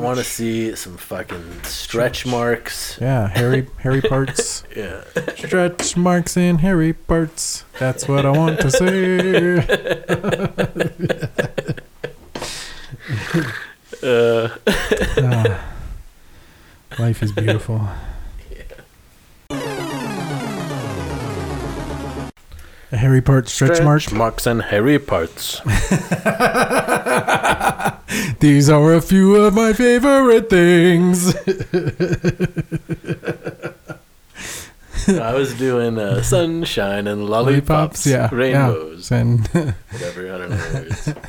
I want to see some fucking stretch marks. Yeah, hairy hairy parts. Yeah. Stretch marks and hairy parts. That's what I want to see. Uh, Ah, life is beautiful. A hairy part stretch, mark. marks and hairy parts. These are a few of my favorite things. I was doing uh, sunshine and lollipops, yeah, rainbows, yeah. And whatever. I don't know.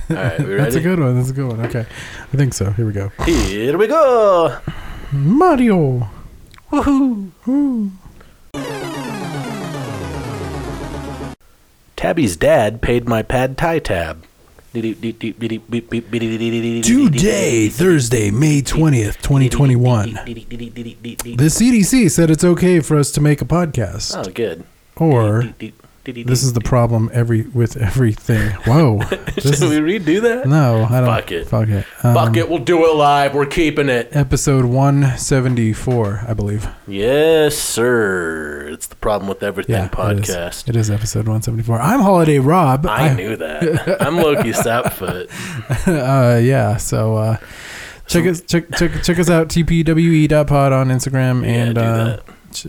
All right, we that's a good one. That's a good one. Okay, I think so. Here we go. Here we go. Mario. Woohoo! Woo. Tabby's dad paid my pad thai tab. Today, Thursday, May 20th, 2021. The CDC said it's okay for us to make a podcast. Oh, good. Or this is the problem every with everything. Whoa. Should we redo that? no, I don't. Fuck it. Fuck it. Um, Fuck it, we'll do it live. We're keeping it. Episode 174, I believe. Yes, sir. It's the problem with everything Yeah, podcast. It is episode 174. I'm Holiday Rob. I knew that. I'm Lowki Sapfoot. uh, yeah. So uh, check us check, check check us out tpwe.pod on Instagram Yeah, and uh,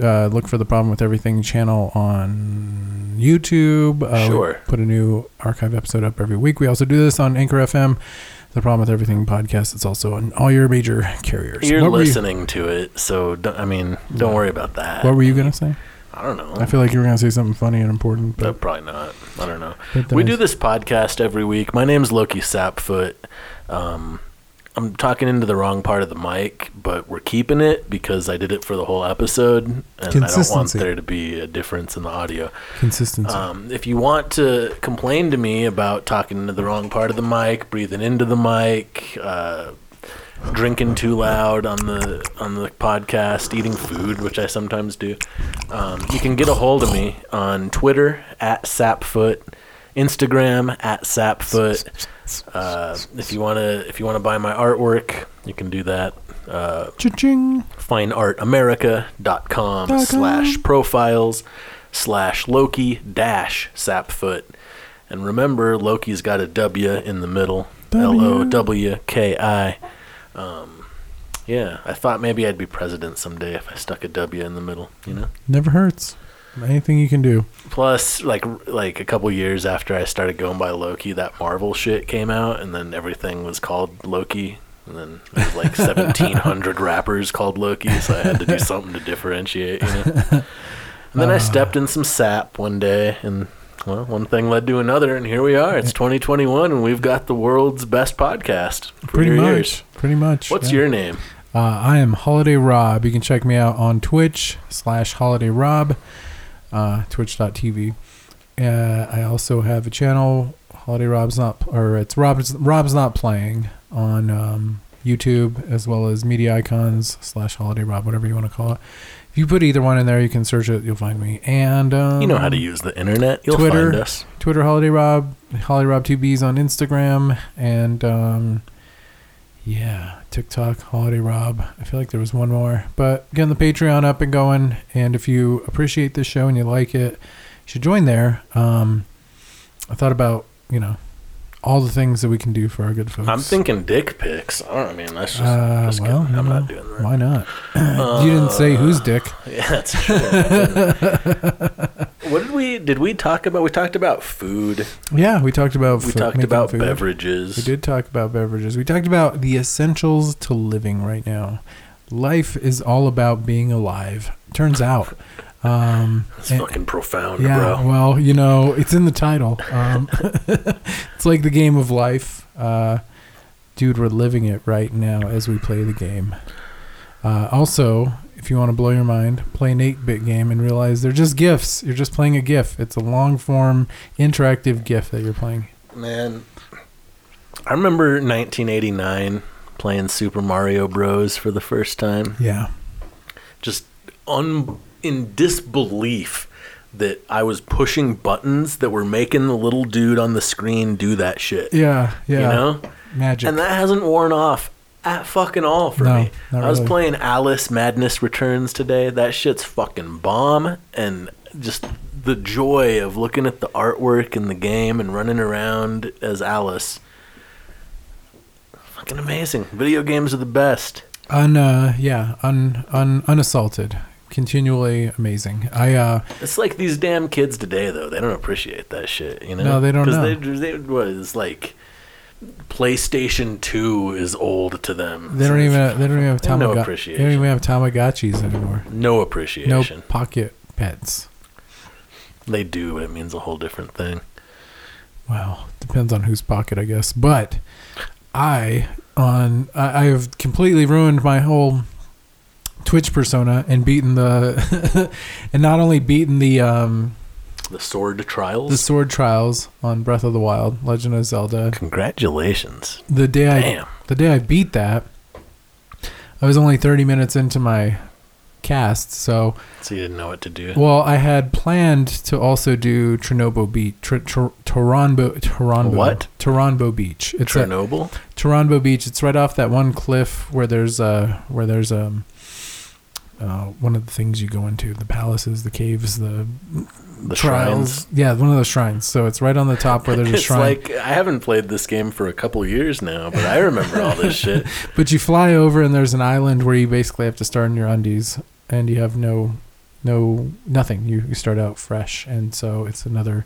uh, look for the problem with everything channel on YouTube. Uh, Sure. put a new archive episode up every week. We also do this on Anchor FM. The problem with everything podcast. It's also on all your major carriers. You're what were you- listening to it, so don't, I mean, don't worry about that. what were you gonna say? I don't know. I feel like you were gonna say something funny and important, but, probably not. I don't know. We do this podcast every week. My name's Lowki Sapfoot. Um, I'm talking into the wrong part of the mic, but we're keeping it because I did it for the whole episode, and I don't want there to be a difference in the audio. consistency. Um, if you want to complain to me about talking into the wrong part of the mic, breathing into the mic, uh, drinking too loud on the on the podcast, eating food, which I sometimes do, um, you can get a hold of me on Twitter at Sapfoot, Instagram at Sapfoot. Uh, if you wanna if you wanna buy my artwork, you can do that. Uh, fineartamerica.com Dot com. slash profiles slash Lowki dash Sapfoot. And remember, Lowki's got a W in the middle. L O W K I. Um, yeah, I thought maybe I'd be president someday if I stuck a W in the middle, you know? Never hurts. Anything you can do. Plus, like like a couple years after I started going by Lowki, that Marvel shit came out, and then everything was called Loki. And then there was like 1,700 rappers called Loki, so I had to do something to differentiate, you know? And then I stepped in some sap one day, and well, one thing led to another, and here we are. It's 2021, and we've got the world's best podcast. Pretty much. ears. Pretty much. What's yeah. your name? Uh, I am Holiday Rob. You can check me out on Twitch slash Holiday Rob, uh, twitch.tv. Uh, I also have a channel, Holiday Rob's not, or it's Rob's Rob's not playing on um, YouTube as well as Media Icons slash Holiday Rob, whatever you want to call it. If you put either one in there, you can search it. You'll find me. And um, You know how to use the internet. You'll Twitter. find us. Twitter Holiday Rob, Holiday Rob 2Bs on Instagram, and um, yeah, TikTok Holiday Rob. I feel like there was one more, but getting the Patreon up and going. And if you appreciate this show and you like it, you should join there. Um, I thought about you know all the things that we can do for our good folks. I'm thinking dick pics. I don't I mean, that's just, Uh, just well, kidding. I'm not doing that. Why not? you didn't say whose dick. Yeah, that's true. what did we did we talk about? We talked about food. Yeah, we talked about. We fo- talked about food. beverages. We did talk about beverages. We talked about the essentials to living right now. Life is all about being alive. Turns out. Um, That's and- fucking profound, yeah, bro. well, you know, it's in the title. Um, it's like the game of life. Uh, dude, we're living it right now as we play the game. Uh, also, if you want to blow your mind, play an 8 bit game and realize they're just GIFs. You're just playing a GIF. It's a long form, interactive GIF that you're playing. Man, I remember 1989 playing Super Mario Bros. for the first time. Yeah. Just un in disbelief that I was pushing buttons that were making the little dude on the screen do that shit. Yeah. Yeah. You know? Magic. And that hasn't worn off at fucking all for No, me. I was really. playing Alice Madness Returns today. That shit's fucking bomb, and just the joy of looking at the artwork in the game and running around as Alice. Fucking amazing. Video games are the best. Un, uh, yeah, un, un, unassaulted. Continually amazing. I, uh, It's like these damn kids today, though. They don't appreciate that shit, you know? No, they don't 'Cause know. They, they, what, it's like PlayStation 2 is old to them. they don't even, they don't even have no Tamaga- They don't even have Tamagotchis anymore. No appreciation. No pocket pets. They do, but it means a whole different thing. Well, depends on whose pocket, I guess. But I on I, I have completely ruined my whole Twitch persona and beaten the and not only beaten the um The Sword Trials? the sword trials on Breath of the Wild, Legend of Zelda. Congratulations. The day I Damn. the day I beat that, I was only 30 minutes into my cast, so So you didn't know what to do. well, I had planned to also do Chernobyl Beach, Tr- Tr- Toronbo, Toronbo, What? Toronbo Beach. It's at Chernobyl? Toronbo Beach. It's right off that one cliff where there's a where there's um uh, one of the things you go into the palaces, the caves, the, The trials. shrines? Yeah, one of those shrines. So it's right on the top where there's a it's shrine. like I haven't played this game for a couple years now, but I remember all this shit. But you fly over and there's an island where you basically have to start in your undies and you have no no nothing. You you start out fresh and so it's another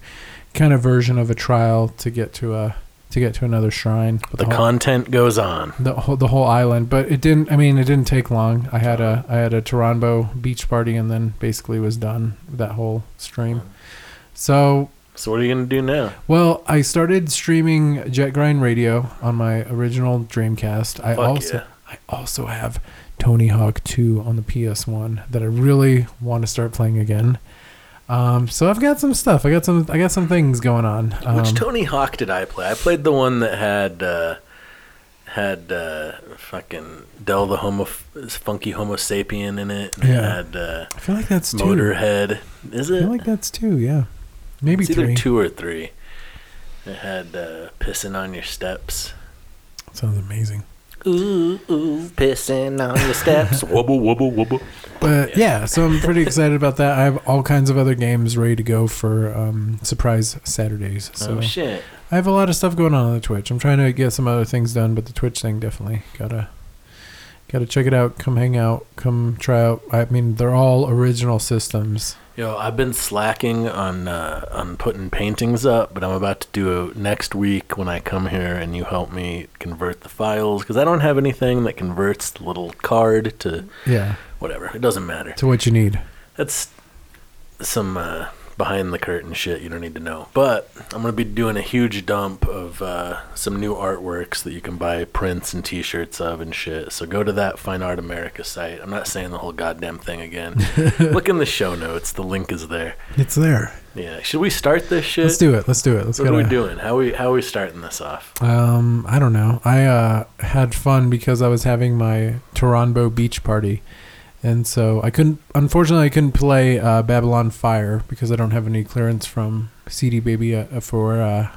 kind of version of a trial to get to a to get to another shrine. But The whole, content goes on. the whole the whole island, but it didn't I mean it didn't take long. I had a I had a Toronto beach party and then basically was done with that whole stream. So So what are you gonna do now? well, I started streaming Jet Grind Radio on my original Dreamcast. I Fuck also yeah. I also have Tony Hawk 2 on the PS1 that I really want to start playing again. Um, so I've got some stuff. I got some. I got some things going on. Um, Which Tony Hawk did I play? I played the one that had uh, had uh, fucking Del the Homo Funky Homo Sapien in it. Yeah. had uh, I feel like that's two. Motorhead. Is it I feel like that's two. Yeah, maybe it's either three. two or three. It had uh, pissing on your steps. Sounds amazing. Ooh, ooh, pissing on your steps. wubble, wubble, wubble. But yeah, so I'm pretty excited about that. I have all kinds of other games ready to go for um, surprise Saturdays. So oh shit! I have a lot of stuff going on on the Twitch. I'm trying to get some other things done, but the Twitch thing definitely gotta gotta check it out. Come hang out. Come try out. I mean, they're all original systems. Yo, I've been slacking on uh, on putting paintings up, but I'm about to do it next week when I come here and you help me convert the files because I don't have anything that converts the little card to Yeah, whatever. It doesn't matter. to what you need. That's some uh, behind the curtain shit you don't need to know. But I'm gonna be doing a huge dump of uh, some new artworks that you can buy prints and T-shirts of and shit. So go to that Fine Art America site. I'm not saying the whole goddamn thing again. Look in the show notes. The link is there. It's there. Yeah. Should we start this shit? Let's do it. Let's do it. Let's what go. are we doing? How we how are we starting this off? Um, I don't know. I uh, had fun because I was having my Toronto beach party, and so I couldn't. Unfortunately, I couldn't play uh, Babylon Fire because I don't have any clearance from CD Baby uh, for uh,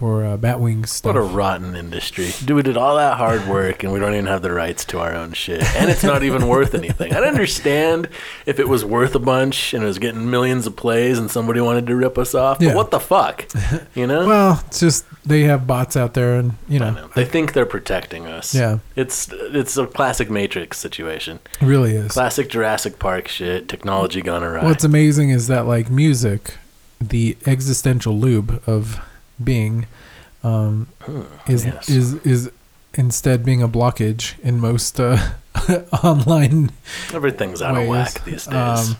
for uh, Batwing stuff. What a rotten industry. Dude, we did all that hard work and we don't even have the rights to our own shit. And it's not even worth anything. I'd understand if it was worth a bunch and it was getting millions of plays and somebody wanted to rip us off. But Yeah. what the fuck? You know? well, it's just they have bots out there, and you know, know. They think they're protecting us. yeah, It's it's a classic Matrix situation. it really is. Classic Jurassic Park shit. Technology gone awry. What's amazing is that like music, the existential lube of being, um, is yes. is is instead being a blockage in most uh, online Everything's out ways. of whack these days. Um,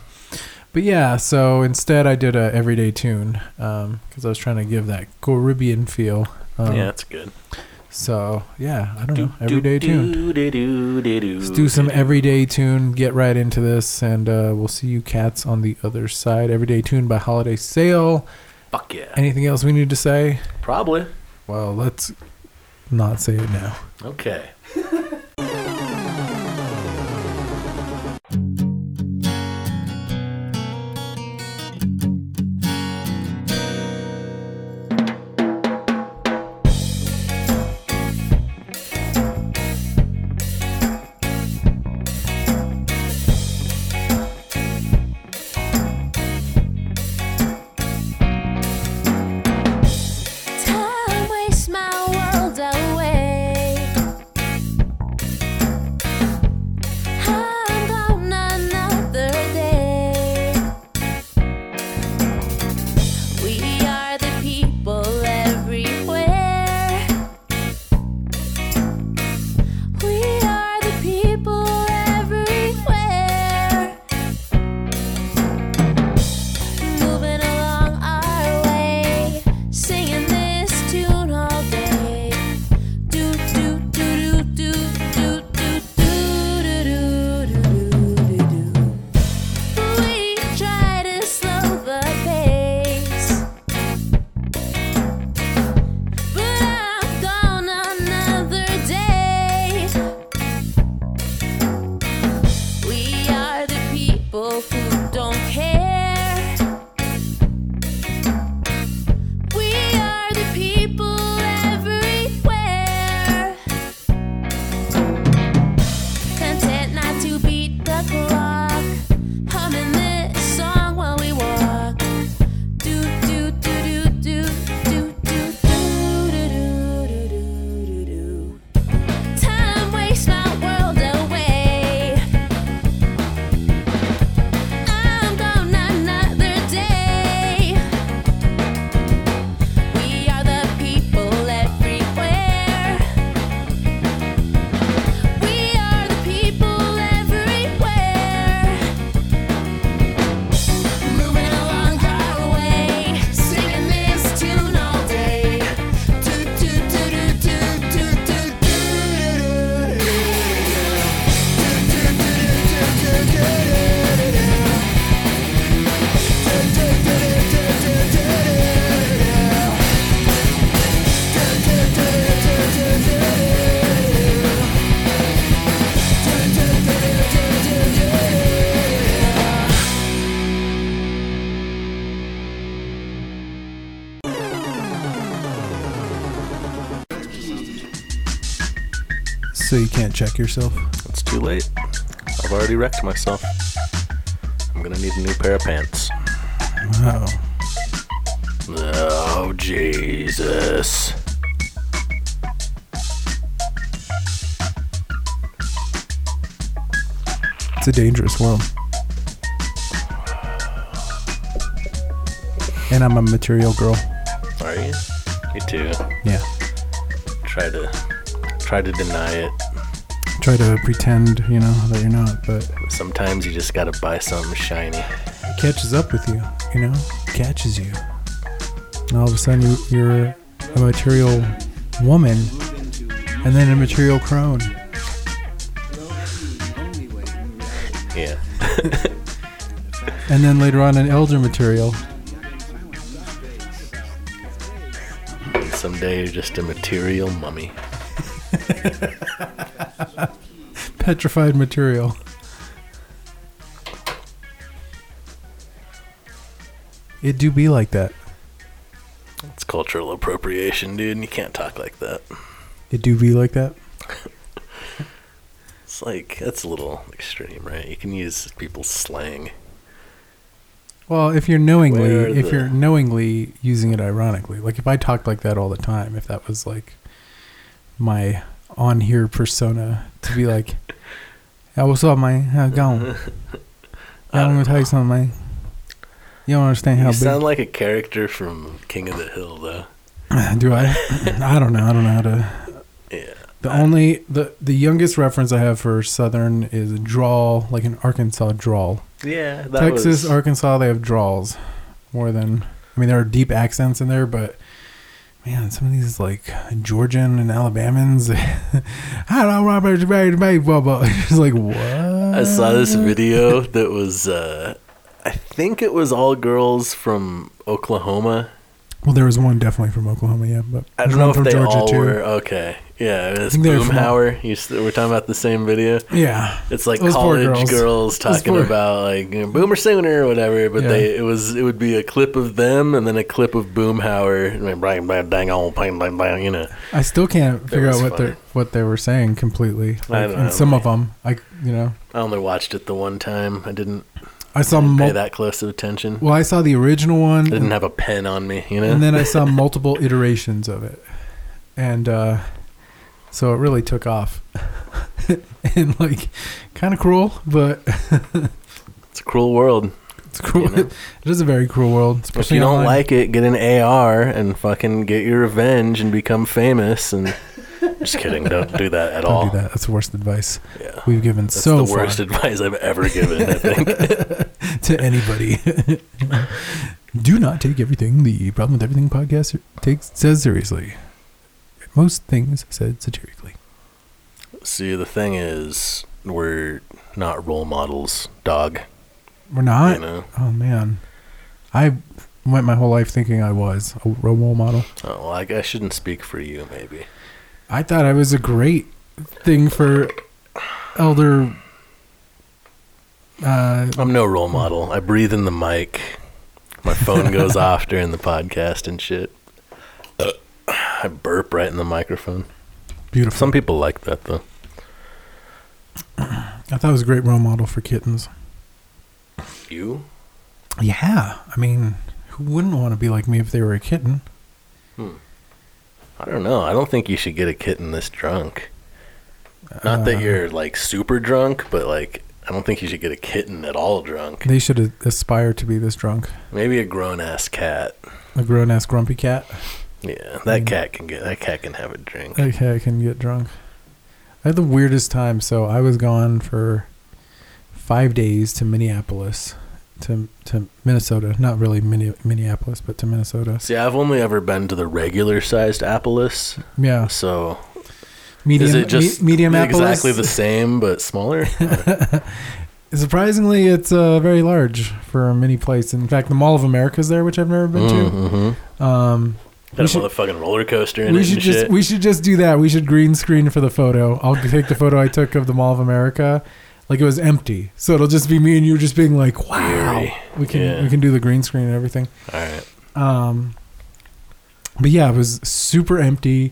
but yeah, so instead I did a everyday tune because I was trying to give that Caribbean feel. Um, yeah, that's good. So yeah, I don't know, everyday tune. tune. Let's do some everyday tune. Get right into this, and uh, we'll see you cats on the other side. Everyday tune by Holiday Sail. Fuck yeah. Anything else we need to say? Probably. Well, let's not say it now. Okay. So you can't check yourself. It's too late. I've already wrecked myself. I'm gonna need a new pair of pants. Wow. Oh, Jesus. It's a dangerous world. And I'm a material girl. Are you? Me too. Yeah. Try to try to deny it. Try to pretend, you know, that you're not, but Sometimes you just gotta buy something shiny. it catches up with you, you know? Catches you. And all of a sudden you, you're a material woman and then a material crone. Yeah. And then later on an elder material. Someday you're just a material mummy. Petrified material. It do be like that. It's cultural appropriation, dude. and You can't talk like that. It do be like that. It's like that's a little extreme, right? You can use people's slang. Well, if you're knowingly, if the- you're knowingly using it ironically, like if I talked like that all the time, if that was like my on here persona to be like, "Yeah, what's up, man? How it going? I I'm don't gonna tell you something, man. You don't understand how You big. sound like a character from King of the Hill, though. do I? I don't know. I don't know how to. Yeah. The only the the youngest reference I have for Southern is a drawl, like an Arkansas drawl. Yeah. That Texas, was, Arkansas, they have draws more than. I mean, there are deep accents in there, but man, some of these like Georgian and Alabamans. I don't blah, blah, blah, blah. It's like what? I saw this video that was. Uh, I think it was all girls from Oklahoma. Well, there was one definitely from Oklahoma, yeah, but I don't know if from they Georgia all too. were okay. Yeah, it was think they were from- Boomhauer. You, we're talking about the same video. Yeah, It's like Those college girls. girls, talking about like you know, Boomer Sooner or whatever, but Yeah. they it was it would be a clip of them and then a clip of Boomhauer, and bang bang dang on bang bang bang, you know. I still can't figure out what they what they were saying completely. I don't and know. some of them, I you know, I only watched it the one time. I didn't I saw pay mul- that close of attention. Well, I saw the original one, I didn't have a pen on me, you know. and then I saw multiple iterations of it. and uh, so it really took off. and like, kind of cruel, but It's a cruel world. it's cruel. You know? it is a very cruel world. If you don't online. like it, get an AR and fucking get your revenge and become famous. And just kidding, don't do that at don't all. do that. That's the worst advice Yeah, we've given that's so the far worst advice I've ever given. I think. to anybody. do not take everything the problem with everything podcast takes says seriously. Most things said satirically. See, the thing is, we're not role models, dog. We're not. You know. Oh man, I went my whole life thinking I was a role model. Oh, well, I, I shouldn't speak for you, maybe. I thought I was a great thing for elder. Uh, I'm no role model. I breathe in the mic. My phone goes off during the podcast and shit. I burp right in the microphone. beautiful. Some people like that though. I thought I was a great role model for kittens. You? Yeah, I mean, who wouldn't want to be like me if they were a kitten? I don't know. I don't think you should get a kitten this drunk. Not Uh, that you're like super drunk, but like I don't think you should get a kitten at all drunk. They should a- aspire to be this drunk. Maybe a grown ass cat. A grown ass grumpy cat. Yeah, that Mm. cat can get that cat can have a drink. That cat can get drunk. I had the weirdest time. So I was gone for five days to Minneapolis, to to Minnesota. Not really Minne- Minneapolis, but to Minnesota. See, I've only ever been to the regular sized Appalus, Yeah, so medium. is it just me- medium exactly Appalus? the same but smaller? Surprisingly, it's uh, very large for a mini place. In fact, the Mall of America is there, which I've never been mm-hmm. to. Um, Got a should- motherfucking roller coaster in we it should just shit. we should just do that. We should green screen for the photo. I'll take the photo I took of the Mall of America, like it was empty. So it'll just be me and you just being like, "Wow, we can Yeah. we can do the green screen and everything." all right. Um, but yeah, it was super empty.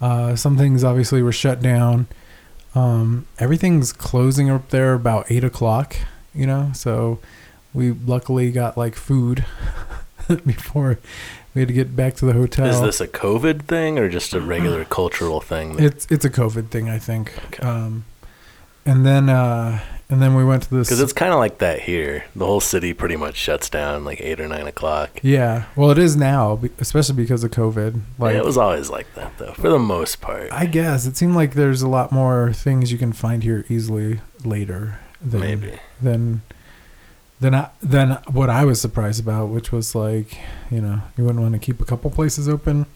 Uh, some things obviously were shut down. Um, everything's closing up there about eight o'clock. You know, so we luckily got like food before we had to get back to the hotel. Is this a COVID thing or just a regular cultural thing? It's it's a COVID thing, I think. Okay. Um, and then uh, and then we went to this. Because it's kind of like that here. The whole city pretty much shuts down like eight or nine o'clock. yeah, well, it is now, especially because of COVID. Like yeah, it was always like that though, for the most part. I guess it seemed like there's a lot more things you can find here easily later than Maybe. than than I, than what I was surprised about, which was like you know you wouldn't want to keep a couple places open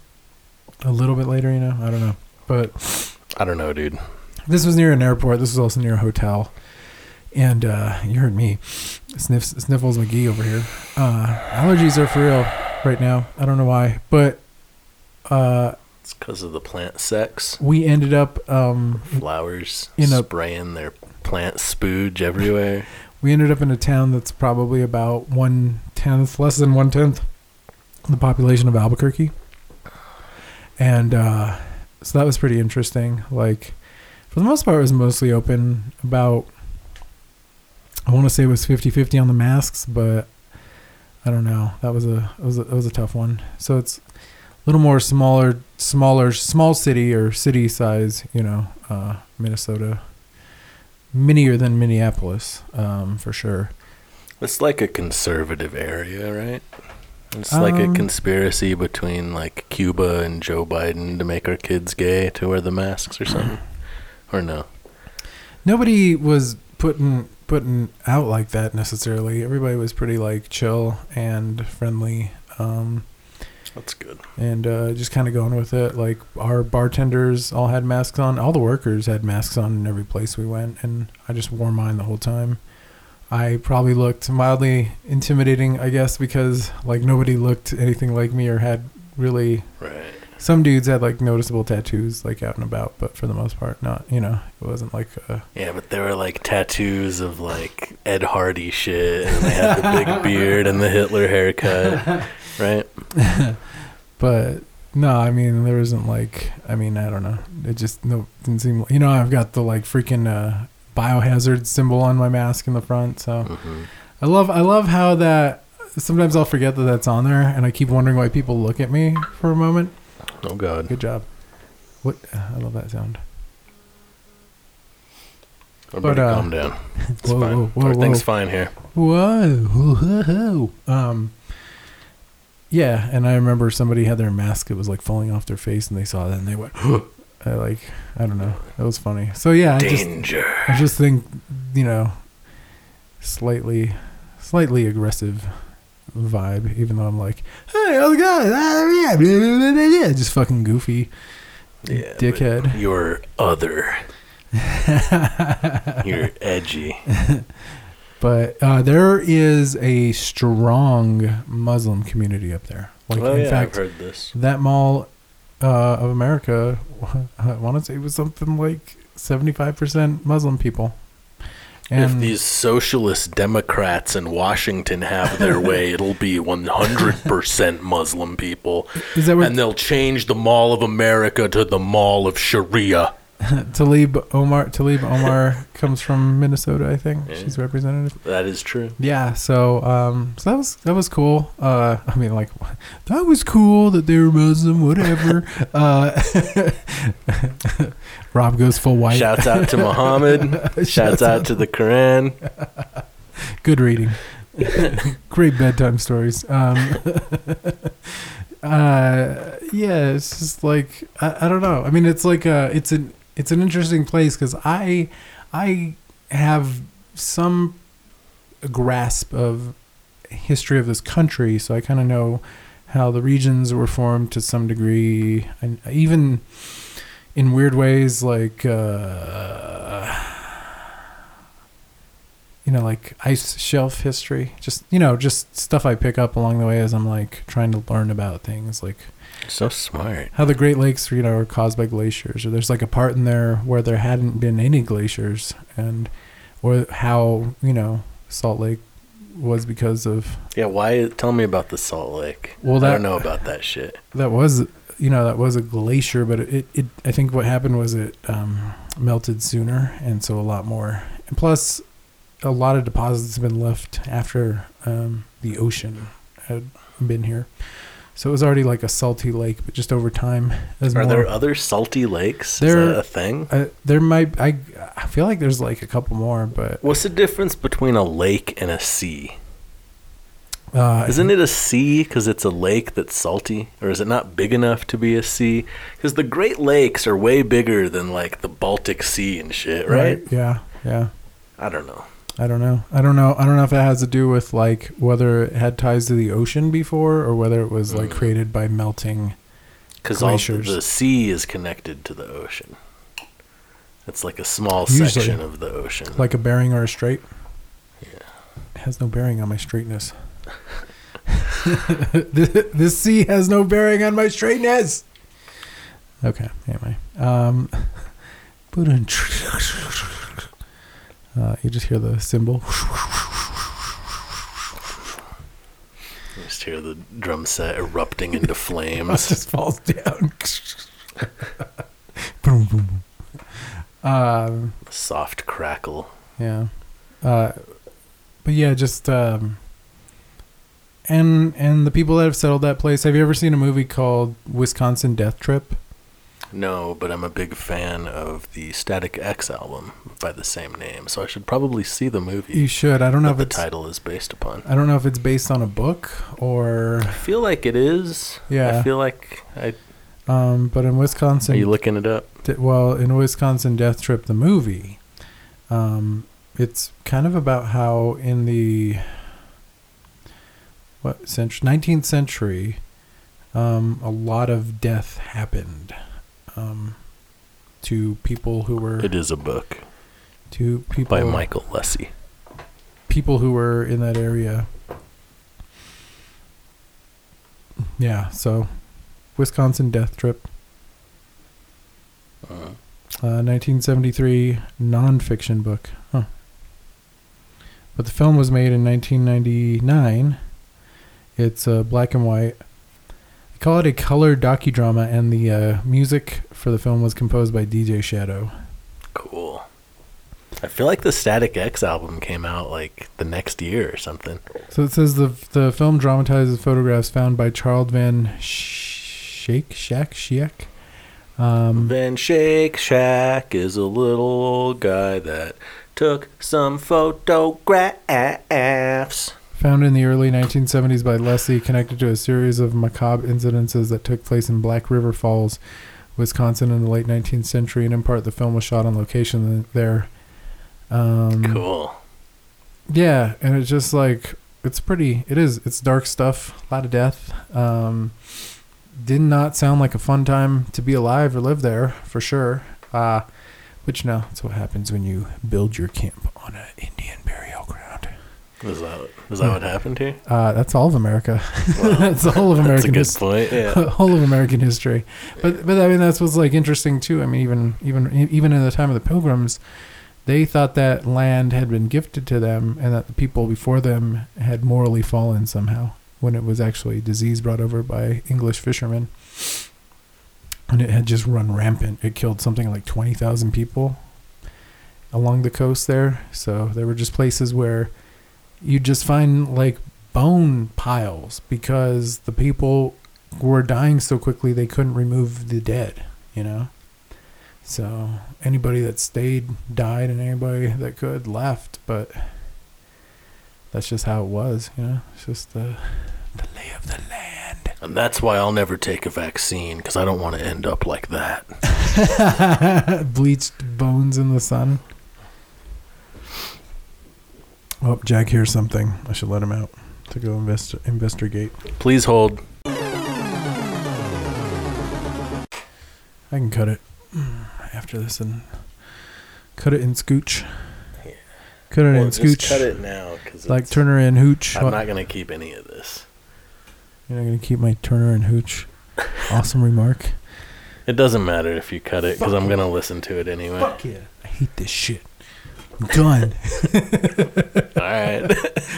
a little bit later. You know, I don't know, but I don't know, dude. This was near an airport. This was also near a hotel, and uh, you heard me sniffs sniffles McGee over here. Uh, allergies are for real right now. I don't know why, but uh, It's because of the plant sex. we ended up um, Flowers in know- spraying their plant spooge everywhere. we ended up in a town that's probably about one tenth, less than one tenth, the population of Albuquerque, and uh, so that was pretty interesting. Like, for the most part, it was mostly open. About, I want to say it was 50-50 on the masks, but I don't know. That was a that was a, that was a tough one. So it's a little more smaller, smaller, small city or city size. You know, uh, Minnesota minier than Minneapolis, um, for sure. It's like a conservative area, right? It's like a Um, conspiracy between like Cuba and Joe Biden to make our kids gay to wear the masks or something. Or no? Nobody was putting putting out like that necessarily. Everybody was pretty like chill and friendly, um, That's good. and uh, just kind of going with it. Like our bartenders all had masks on. All the workers had masks on in every place we went, and I just wore mine the whole time. I probably looked mildly intimidating, I guess, because like nobody looked anything like me or had really Right. Some dudes had like noticeable tattoos, like out and about, but for the most part, not. You know, it wasn't like. Uh, Yeah, but there were like tattoos of like Ed Hardy shit, and they had the big beard and the Hitler haircut, right? but no, I mean there wasn't like. I mean I don't know. It just no didn't seem. You know, I've got the like freaking uh, biohazard symbol on my mask in the front, so hmm I love I love how that. Sometimes I'll forget that that's on there, and I keep wondering why people look at me for a moment. Oh God. Good job. What? I love that sound. Everybody uh, calm down. It's whoa, fine. whoa, whoa, Everything's fine here. Whoa, whoa, whoa. Um, yeah, and I remember somebody had their mask it was like falling off their face, and they saw that, and they went, I like, I don't know, that was funny. So yeah, I just, I just think, you know, slightly, slightly aggressive vibe, even though I'm like, hey, how's it going? Ah, yeah, blah, blah, blah, blah. Just fucking goofy, Yeah, dickhead. You're other. You're edgy. But uh, there is a strong Muslim community up there. Like, oh in yeah, fact, I've heard this. that mall uh, of America, I want to say it was something like 75% Muslim people. If these socialist Democrats in Washington have their way, it'll be 100% Muslim people. is that what And they'll change the Mall of America to the Mall of Sharia. Talib Omar Talib Omar comes from Minnesota? I think Yeah. she's representative. That is true. Yeah, so um, so that was that was cool. Uh, I mean, like that was cool that they were Muslim. Whatever. uh, Rob goes full white. Shouts out to Muhammad. Shouts out to the Quran. Good reading. Great bedtime stories. Um, uh, yeah, it's just like I, I don't know. I mean, it's like uh it's an it's an interesting place because I I have some grasp of history of this country, so I kind of know how the regions were formed to some degree, and even in weird ways, like. Uh, you know, like ice shelf history. Just you know, just stuff I pick up along the way as I'm like trying to learn about things, like So smart. how the Great Lakes, you know, are caused by glaciers, or there's like a part in there where there hadn't been any glaciers, and or how you know Salt Lake was because of Yeah, why? Tell me about the Salt Lake. Well, that, I don't know about that shit. that was you know that was a glacier, but it, it I think what happened was it um, melted sooner, and so a lot more. And plus, a lot of deposits have been left after um, the ocean had been here, so it was already like a salty lake. But just over time, as Are more, there other salty lakes? There- is that a thing? uh, there might I I feel like there's like a couple more, but What's the difference between a lake and a sea? uh, Isn't it a sea because it's a lake that's salty? Or is it not big enough to be a sea? Because the Great Lakes are way bigger than like the Baltic Sea and shit, right? Yeah, yeah. I don't know. I don't know. I don't know. I don't know if it has to do with like whether it had ties to the ocean before or whether it was like Mm. created by melting. Because Glaciers. the sea is connected to the ocean. It's like a small Usually. section of the ocean. like a bearing or a straight. Yeah. It has no bearing on my straightness. this, this sea has no bearing on my straightness. Okay. Anyway, um, uh, you just hear the cymbal. You just hear the drum set erupting into It flames. just falls down. boom, boom, boom. Um, Soft crackle. Yeah. Uh, but yeah, just um, and and the people that have settled that place. Have you ever seen a movie called Wisconsin Death Trip? No, but I'm a big fan of the Static X album by the same name, so I should probably see the movie You should. I don't know if the title is based upon. I don't know if it's based on a book or I feel like it is. Yeah. I feel like I. um, but in Wisconsin, Are you looking it up? Well, in Wisconsin Death Trip, the movie, um, it's kind of about how in the what century, nineteenth century, um, a lot of death happened um, to people who were It is a book to people by Michael Lesy. people who were in that area. Yeah, so Wisconsin Death Trip. Uh, Uh, 1973 nonfiction book. Huh. But the film was made in 1999. It's uh, black and white. They call it a color docudrama, and the uh, music for the film was composed by DJ Shadow. cool. I feel like the Static X album came out like the next year or something. So it says the the film dramatizes photographs found by Charles Van Shake Shack Schaick Um, Then Shake Shack is a little old guy that took some photographs. Founded in the early 1970s by Leslie, connected to a series of macabre incidences that took place in Black River Falls, Wisconsin in the late 19th century, and in part the film was shot on location there. Um, Cool. Yeah, and it's just like it's pretty. It is. It's dark stuff. A lot of death. Um, did not sound like a fun time to be alive or live there for sure. Uh, but you know, that's what happens when you build your camp on an Indian. Is that, is that what happened here? Uh, that's all of America. Wow. that's the whole of That's a American good history. point. Yeah. whole of American history. But but I mean that's what's like interesting too. I mean even even even in the time of the Pilgrims, they thought that land had been gifted to them and that the people before them had morally fallen somehow when it was actually disease brought over by English fishermen. And it had just run rampant. It killed something like 20,000 people along the coast there. So there were just places where you just find like bone piles because the people were dying so quickly they couldn't remove the dead, you know? So anybody that stayed died and anybody that could left, but that's just how it was, you know? It's just the the lay of the land. And that's why I'll never take a vaccine because I don't want to end up like that. Bleached bones in the sun. Oh, Jack hears something. I should let him out to go invest- investigate. Please hold. I can cut it after this and cut it in scooch. Yeah. Cut it Well, in just scooch. cut it now because Like Turner and Hooch. I'm not gonna keep any of this. You're not gonna keep my Turner and Hooch. Awesome remark. It doesn't matter if you cut it because I'm gonna listen to it anyway. All yeah. I hate this shit. I'm done. All right.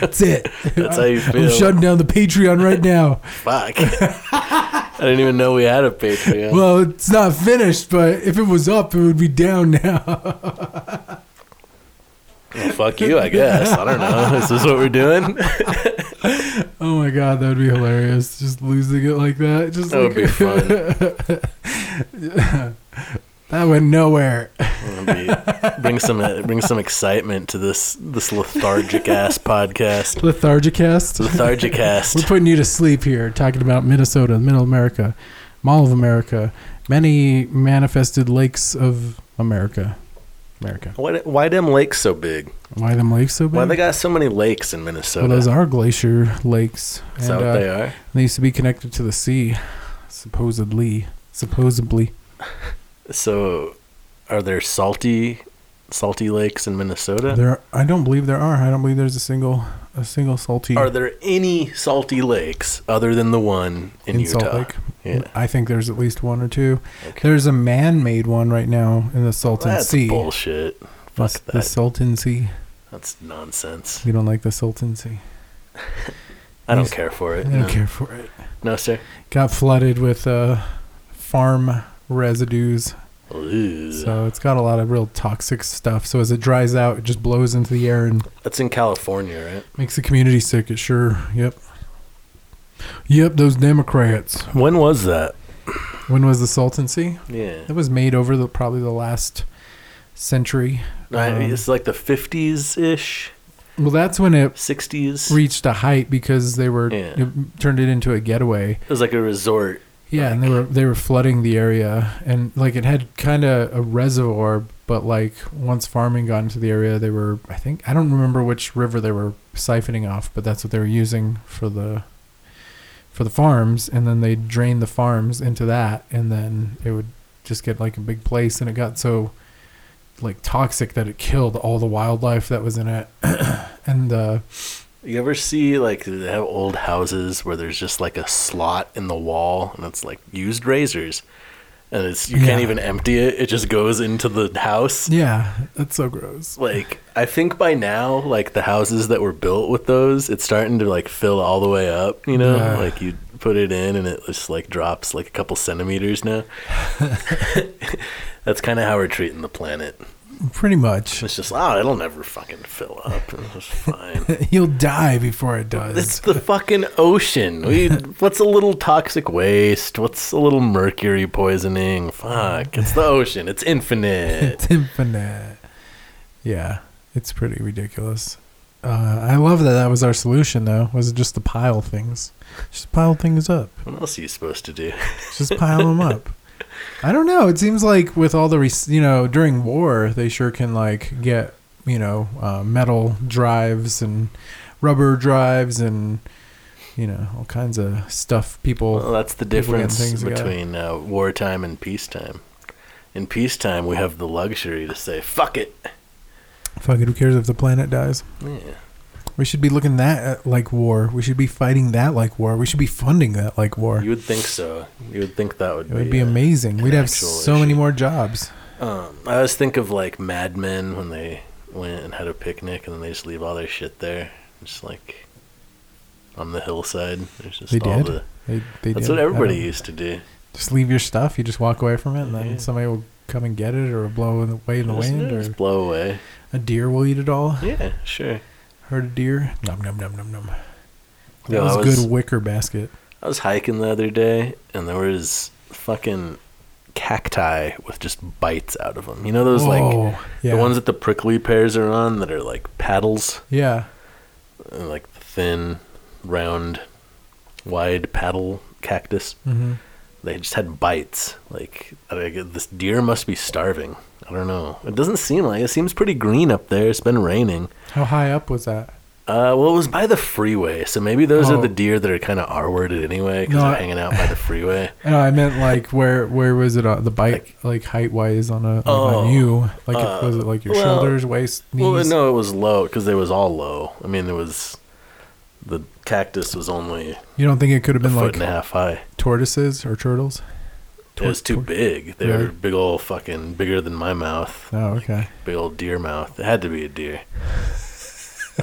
That's it. that's how you feel. I'm shutting down the Patreon right now. Fuck. I didn't even know we had a Patreon. Well, it's not finished, but if it was up, it would be down now. Well, fuck you, I guess. I don't know. Is this what we're doing? oh my god, that would be hilarious. Just losing it like that. Just That would be fun. that went nowhere. Be, bring some bring some excitement to this this lethargic ass podcast. Lethargicast. Lethargic cast. We're putting you to sleep here, talking about Minnesota, Middle America, Mall of America, many manifested lakes of America. America. Why, why them lakes so big? Why them lakes so big? Why they got so many lakes in Minnesota? well, those are glacier lakes. Is that what uh, they are? They used to be connected to the sea, supposedly. Supposedly. So, are there salty, salty lakes in Minnesota? There, I don't believe there are. I don't believe there's a single, a single salty Are there any salty lakes other than the one in, in Utah? Salt Lake. Yeah. I think there's at least one or two. Okay. There's a man-made one right now in the Salton That's Sea. bullshit. The, Fuck the that. Salton Sea. That's nonsense. You don't like the Salton Sea? I don't care for it. I don't no. care for it. No, sir. Got flooded with uh, farm residues, so it's got a lot of real toxic stuff. So as it dries out, it just blows into the air and That's in California, right? makes the community sick. It sure. Yep. Yep. Those Democrats. When was that? When was the Sea? Yeah. It was made over the probably the last century. I- mean, Um, it's like the 50s ish, Well, that's when it 60s. reached a height because they were Yeah. it turned it into a getaway. it was like a resort. Yeah, and they were they were flooding the area, and like it had kind of a reservoir, but like once farming got into the area, they were I think I don't remember which river they were siphoning off, but that's what they were using for the for the farms, and then they drained the farms into that, and then it would just get like a big place, and it got so like toxic that it killed all the wildlife that was in it, and uh, You ever see like they have old houses where there's just like a slot in the wall and it's like used razors, and it's you can't even empty it. It just goes into the house. yeah, that's so gross. Like I think by now, like the houses that were built with those, it's starting to like fill all the way up. You know, Yeah. like you put it in and it just like drops like a couple centimeters now. That's kind of how we're treating the planet. Pretty much. It's just, oh, it'll never fucking fill up. It's fine. You'll die before it does. It's the fucking ocean. We, what's a little toxic waste? What's a little mercury poisoning? Fuck, it's the ocean. It's infinite. It's infinite. Yeah, it's pretty ridiculous. Uh, I love that that was our solution, though. Was it just to pile things? Just pile things up. What else are you supposed to do? Just pile them up. I don't know. It seems like with all the, rec- you know, during war, they sure can like get, you know, uh, metal drives and rubber drives and, you know, all kinds of stuff. People. Well, that's the difference between uh, wartime and peacetime. In peacetime, we have the luxury to say, fuck it. Fuck it. Who cares if the planet dies? Yeah. We should be looking that at like war. We should be fighting that like war. We should be funding that like war. You would think so. You would think that would It be. would be uh, amazing. We'd have so many more jobs. Um, I always think of like Mad Men when they went and had a picnic and then they just leave all their shit there, just like on the hillside. There's just They all did? the. They, they That's did. what everybody used to do. Just leave your stuff. You just walk away from it, and then Yeah. somebody will come and get it, or blow away in the Just- wind, just or blow away. a deer will eat it all. Yeah, sure. Heard a deer? Num num num num num. That Yo, was, I a good wicker basket. I was hiking the other day and there was fucking cacti with just bites out of them. You know those like yeah, the ones that the prickly pears are on that are like paddles, yeah, uh, like thin, round, wide paddle cactus. hmm They just had bites. Like I get- this deer must be starving. I don't know. It doesn't seem like it seems pretty green up there. It's been raining. How high up was that? Uh, well, it was by the freeway, so maybe those Oh. are the deer that are kind of R-worded anyway because No, they're hanging out by the freeway. No, I meant like where where was it on the bike like, height wise on a like Oh, on you? Like uh, was it like your well- shoulders, waist, knees? Well, no, it was low because it was all low. I mean, it was the cactus was only You don't think it could have been foot like and a half high. tortoises or turtles? It was too big. They were big old fucking bigger than my mouth. Oh, okay. Big old deer mouth. It had to be a deer.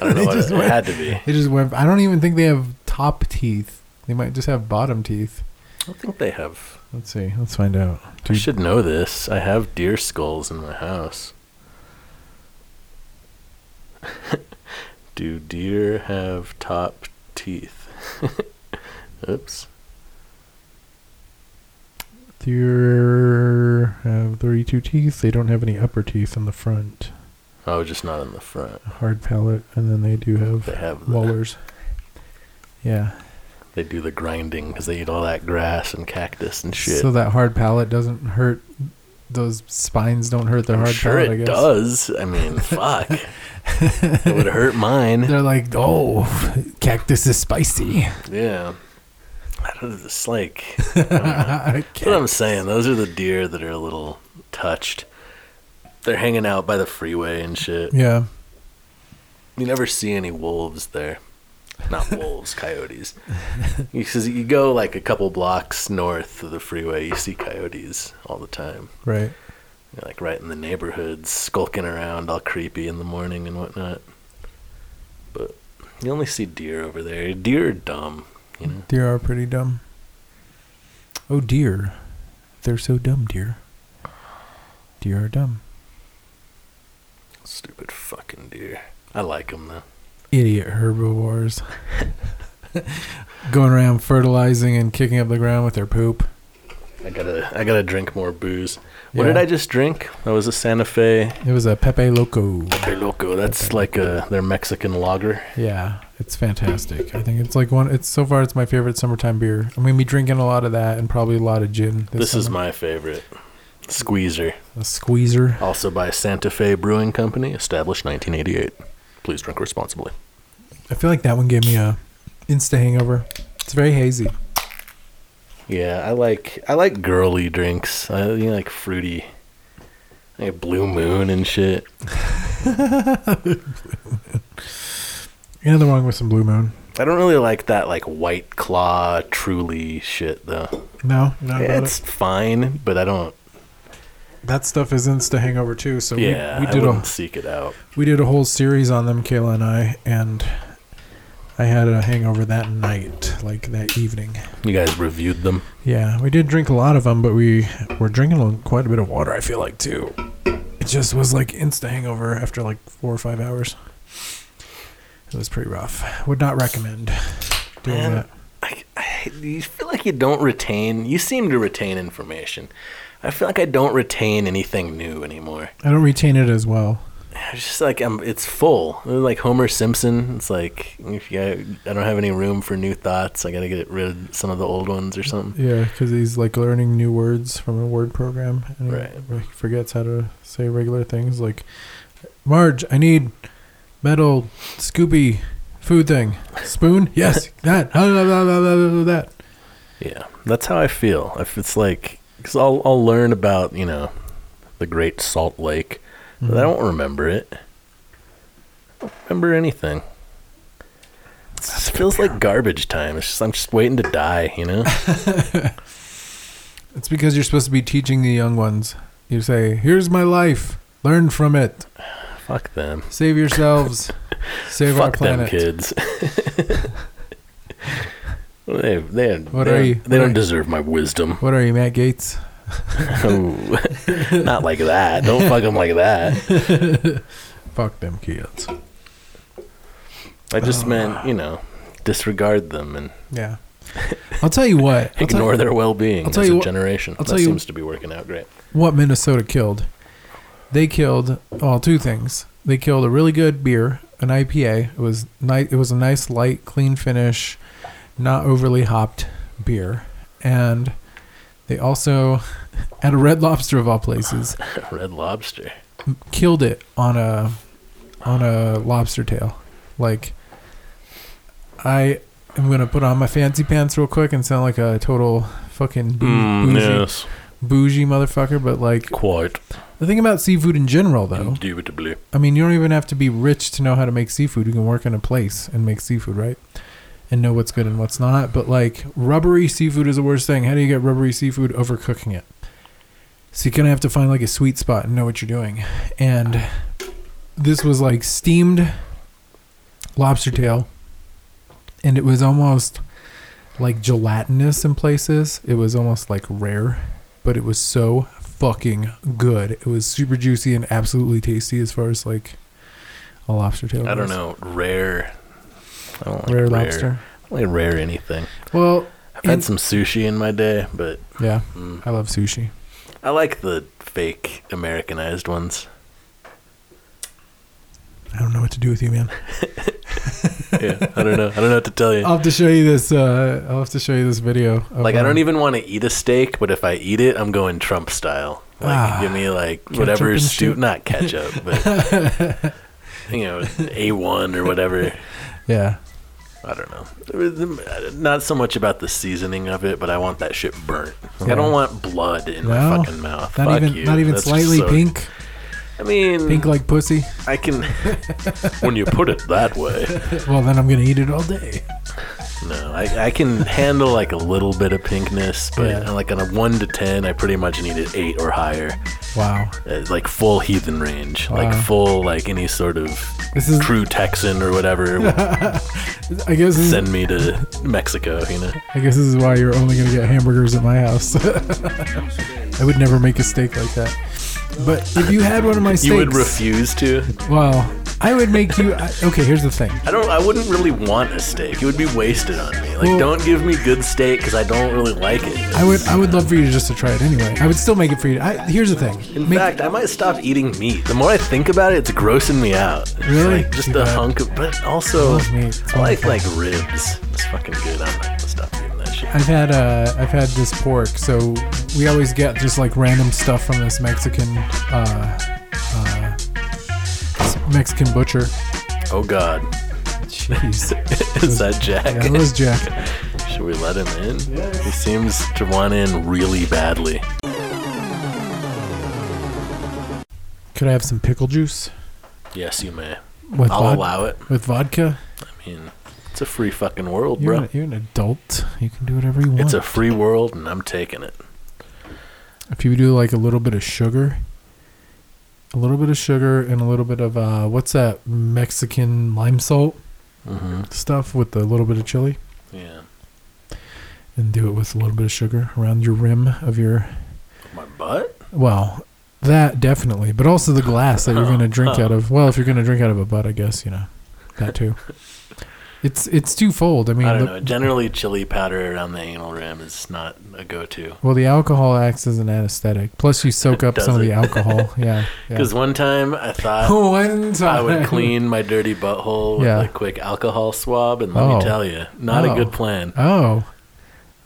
I don't know what it, it had to be. They just went. I don't even think they have top teeth. They might just have bottom teeth. I don't think they have. Let's see. Let's find out. I Dude, should know this. I have deer skulls in my house. Do deer have top teeth? Oops. Deer have 32 teeth. They don't have any upper teeth in the front. Oh, just not in the front. A hard palate, and then they do have They have the. Yeah. they do the grinding because they eat all that grass and cactus and shit. So that hard palate doesn't hurt. Those spines don't hurt their I'm hard sure palate. I it guess. does. I mean, fuck. it would hurt mine. They're like, oh, cactus is spicy. Yeah. It's like what I'm saying. Those are the deer that are a little touched. They're hanging out by the freeway and shit. yeah. You never see any wolves there. Not wolves, coyotes. Because you go like a couple blocks north of the freeway, you see coyotes all the time. Right. They're like right in the neighborhoods, skulking around all creepy in the morning and whatnot. But you only see deer over there. Deer are dumb, you know? Deer are pretty dumb. Oh dear. They're so dumb, dear. Deer are dumb. Stupid fucking deer. I like them though. Idiot herbivores. Going around fertilizing and kicking up the ground with their poop. I gotta, I gotta drink more booze. What Yeah. did I just drink? That was a Santa Fe It was a Pepe Loco. Pepe Loco. That's like a their Mexican lager. Yeah, it's fantastic. I think it's like one. It's so far it's my favorite summertime beer. I'm gonna be drinking a lot of that and probably a lot of gin. This, is summer. my favorite. Squeezer, a squeezer. also by Santa Fe Brewing Company, established 1988. Please drink responsibly. I feel like that one gave me a insta hangover. It's very hazy. Yeah, I like I like girly drinks. I you know, like fruity, like Blue Moon and shit. Ain't nothing wrong with some Blue Moon. I don't really like that like White Claw, Truly shit though. No, not Yeah, it's it. fine, but I don't. That stuff is insta hangover too. So yeah, we, we did wouldn't a seek it out. we did a whole series on them, Kayla and I, and I had a hangover that night, like that evening. You guys reviewed them. Yeah, we did drink a lot of them, but we were drinking quite a bit of water. I feel like too. It just was like insta hangover after like four or five hours. It was pretty rough. Would not recommend doing Man. that. I, I, you feel like you don't retain. You seem to retain information. I feel like I don't retain anything new anymore. I don't retain it as well. It's just like I'm. It's full. Like Homer Simpson. It's like if you, I don't have any room for new thoughts. I gotta get rid of some of the old ones or something. Yeah, because he's like learning new words from a word program, and Right. he forgets how to say regular things like, "Marge, I need metal Scoopy food thing spoon. Yes, that that." Yeah, that's how I feel. If it's like, because I'll I'll learn about you know, the Great Salt Lake, but I mm-hmm. don't remember it. I don't remember anything. It feels like garbage time. It's just I'm just waiting to die. You know. It's because you're supposed to be teaching the young ones. You say, "Here's my life. Learn from it. Fuck them. Save yourselves. Save our Fuck them planet." kids. they they What they, are don't- you? they What don't deserve my wisdom. What are you, Matt Gaetz? Oh, not like that. Don't fuck them like that. Fuck them kids. I just Oh. meant you know disregard them and Yeah. I'll tell you what. I'll ignore you their well-being I'll tell as you a what- generation. I'll that tell you- seems to be working out great. what Minnesota killed. They killed well two things. They killed a really good beer, an IPA. It was nice. It was a nice, light, clean finish, not overly hopped beer, and they also, at a Red Lobster of all places, Red Lobster. killed it on a on a lobster tail. Like I am gonna put on my fancy pants real quick and sound like a total fucking bou- Mm, bougie, yes, bougie motherfucker. But like quite the thing about seafood in general, though, indubitably. I mean, you don't even have to be rich to know how to make seafood. You can work in a place and make seafood, right? And know what's good and what's not. But like rubbery seafood is the worst thing. How do you get rubbery seafood? Overcooking it. So you kind of have to find like a sweet spot and know what you're doing. And this was like steamed lobster tail, and it was almost like gelatinous in places. It was almost like rare, but it was so fucking good. It was super juicy and absolutely tasty as far as like a lobster tail. I don't goes. know. Rare. I don't like Rare rare lobster. I don't like rare anything. Well, I've had some sushi in my day, but yeah, mm, I love sushi. I like the fake Americanized ones. I don't know what to do with you, man. Yeah, I don't know. I don't know what to tell you. I'll have to show you this. Uh, I'll have to show you this video. Like I don't um, even want to eat a steak, but if I eat it, I'm going Trump style. Like Ah, give me like whatever stew, not ketchup, but you know, A one or whatever. Yeah, I don't know. There was- Not so much about the seasoning of it, but I want that shit burnt. Like, I don't want blood in my fucking mouth. not Fuck even you. not even That's slightly so- pink, I mean, pink like pussy. I can. when you put it that way, Well, then I'm gonna eat it all day. no, I, I can handle like a little bit of pinkness, but Yeah. like on a one to ten, I pretty much need it eight or higher. Wow, Uh, like full heathen range, like Wow. full like any sort of this is. true Texan or whatever would I guess. This send me to Mexico. You know, I guess this is why you're only gonna get hamburgers at my house. I would never make a steak like that. But if you had one of my steaks, you would refuse to. Well, I would make you. I, okay, here's the thing. I don't. I wouldn't really want a steak. It would be wasted on me. Like, Well- don't give me good steak because I don't really like it. I would. I would love for you to just to try it anyway. I would still make it for you. I, here's the thing. In Make- fact, I might stop eating meat. The more I think about it, it's grossing me out. Really? Like just a hunk of. But also, meat. I like like ribs. It's fucking good. I'm not gonna stop eating. I've had uh, I've had this pork, so we always get just like random stuff from this Mexican uh, uh, Mexican butcher. Oh God, Jeez, is that Jack? yeah, it was Jack. Should we let him in? Yeah. He seems to want in really badly. Could I have some pickle juice Yes, you may. with I'll vod- allow it. with vodka? I mean, it's a free fucking world, You're bro. an, you're an adult. You can do whatever you want. It's a free world, and I'm taking it. if you do like a little bit of sugar, a little bit of sugar and a little bit of uh, what's that Mexican lime salt hmm stuff with a little bit of chili, Yeah. and do it with a little bit of sugar around your rim of your My butt? well, That definitely, but also the glass that you're going to drink out of. Well, if you're going to drink out of a butt, I guess you know that too. It's it's twofold. I mean, I don't the- know. Generally, chili powder around the anal rim is not a go-to. well, the alcohol acts as an anesthetic. Plus, you soak up some of the alcohol. Yeah, yeah. Because one time I thought one time I would clean my dirty butthole with Yeah. a quick alcohol swab, and let Oh. me tell you, not Oh. a good plan. Oh,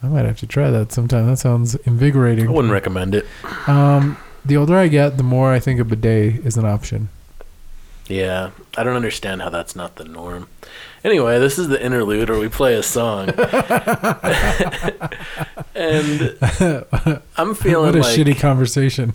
I might have to try that sometime. That sounds invigorating. I wouldn't recommend it. Um, the older I get, the more I think a bidet is an option. Yeah, I don't understand how that's not the norm. Anyway, this is the interlude where we play a song, and I'm feeling what a like shitty conversation.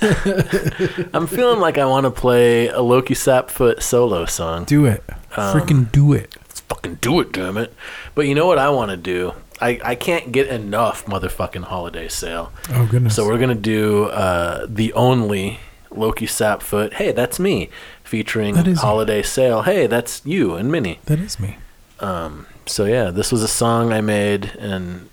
I'm feeling like I want to play a Lowki Sapfoot solo song. Do it. Um, Freaking do it. Let's fucking do it, damn it! But you know what I want to do? I I can't get enough motherfucking Holiday Sail. Oh goodness. So we're gonna do uh, the only Lowki Sapfoot. Hey, that's me, featuring That is you. Holiday Sail. Hey, that's you and Minnie. that is me. Um, so yeah, this was a song I made, and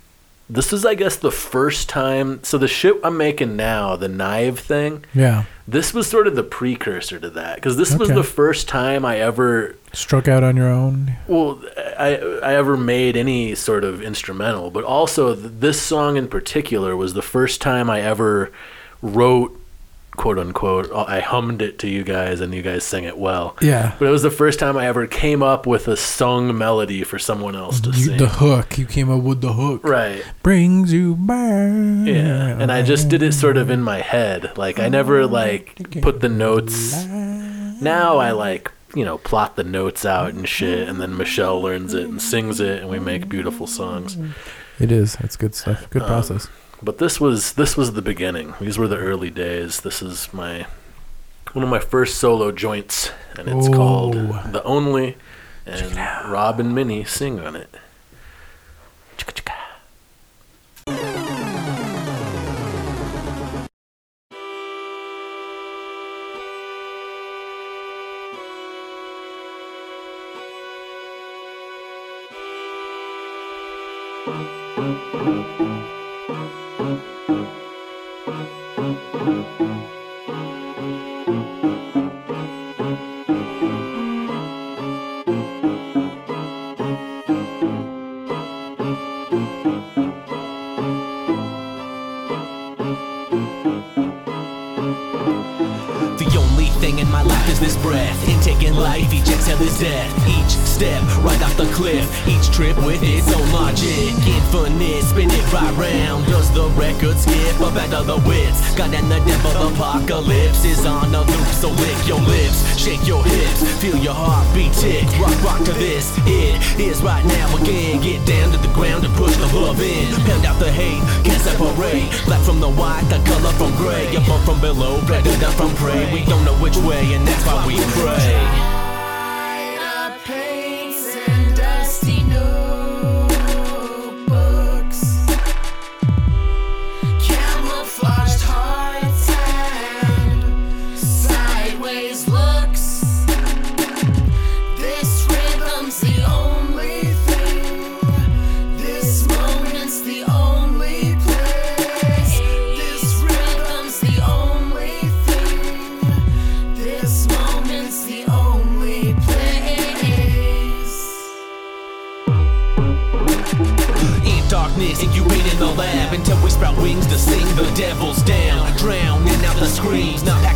this was, I guess, the first time. So the shit I'm making now, the Knive thing, Yeah. this was sort of the precursor to that, because this was the first time I ever, Struck out on your own. well, I I ever made any sort of instrumental, but also th- this song in particular was the first time I ever wrote, quote unquote. I hummed it to you guys, and you guys sang it well. Yeah. But it was the first time I ever came up with a sung melody for someone else to You, sing. the hook. You came up with the hook. Right. Brings you back. Yeah. And I just did it sort of in my head. Like I never like put the notes. Now I like, you know, plot the notes out and shit and then Michelle learns it and sings it and we make beautiful songs. It is. That's good stuff. Good Um, process. But this was this was the beginning. These were the early days. This is my one of my first solo joints and it's called Oh. The Only and Rob and Minnie sing on it. Chicka-chicka. The that's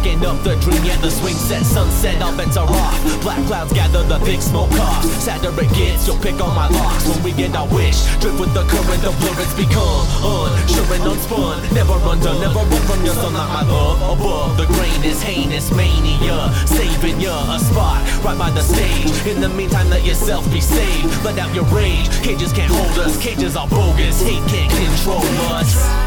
up the dream yet. The swing set, sunset, all bets are off. Black clouds gather, the thick smoke coughs. Sadder it gets, you'll pick on my locks when we get our wish. Drift with the current, the blur it's become unsure and unspun. Never undone, never run from your sun like my love. Above the grain is heinous mania, saving ya a spot right by the stage. In the meantime, let yourself be saved. Let out your rage. Cages can't hold us, cages are bogus. Hate can't control us.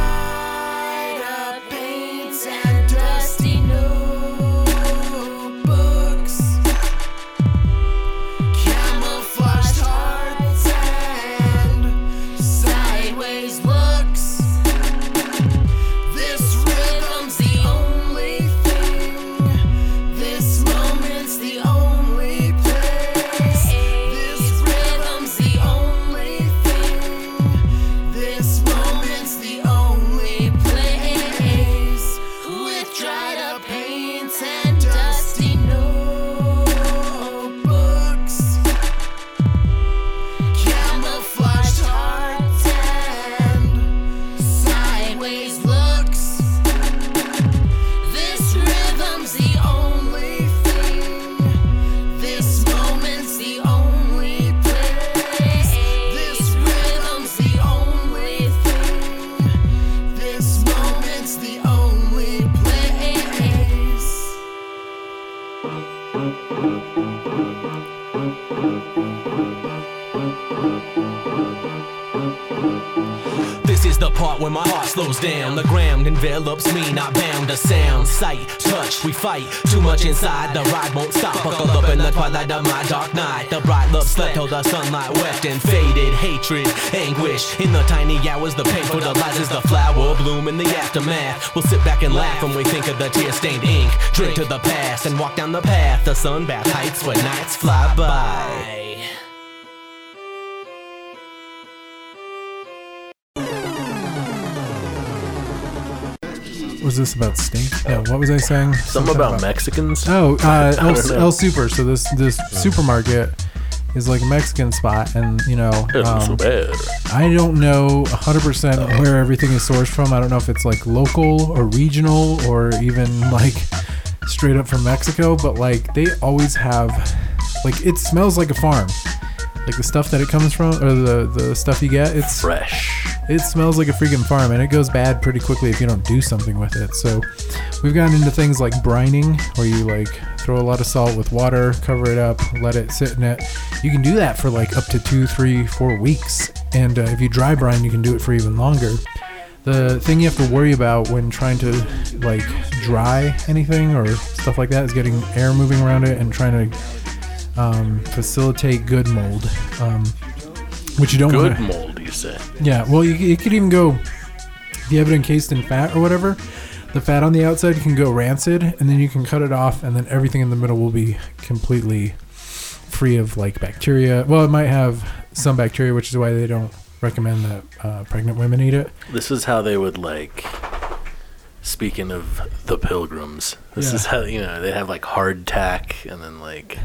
Sight, touch, we fight. Too much inside, the ride won't stop. Buckle up in the twilight of my dark night. The bright love slept till the sunlight wept and faded. Hatred, anguish. In the tiny hours, the pain fertilizes the flower. Bloom in the aftermath. We'll sit back and laugh when we think of the tear stained ink. Drink to the past and walk down the path. The sunbath heights where nights fly by. Was this about stink? Yeah. What was I saying? Something about Mexicans. Oh, uh, El. El Super. So this this supermarket is like a Mexican spot, and you know, so um, bad. I don't know 100% where everything is sourced from. I don't know if it's like local or regional or even like straight up from Mexico, but like they always have like it smells like a farm. Like the stuff that it comes from or the the stuff you get, it's Fresh. it smells like a freaking farm and it goes bad pretty quickly if you don't do something with it. So we've gotten into things like brining where you like throw a lot of salt with water, cover it up, let it sit in it. You can do that for like up to two, three, four weeks. And uh, if you dry brine, you can do it for even longer. The thing you have to worry about when trying to like dry anything or stuff like that is getting air moving around it and trying to um, facilitate good mold, um, which you don't Good want. mold, you say. Yeah, well, you, you could even go, if you have it encased in fat or whatever, the fat on the outside can go rancid, and then you can cut it off, and then everything in the middle will be completely free of like bacteria. Well, it might have some bacteria, which is why they don't recommend that uh, pregnant women eat it. This is how they would like. Speaking of the pilgrims, this Yeah. is how you know they have like hardtack and then like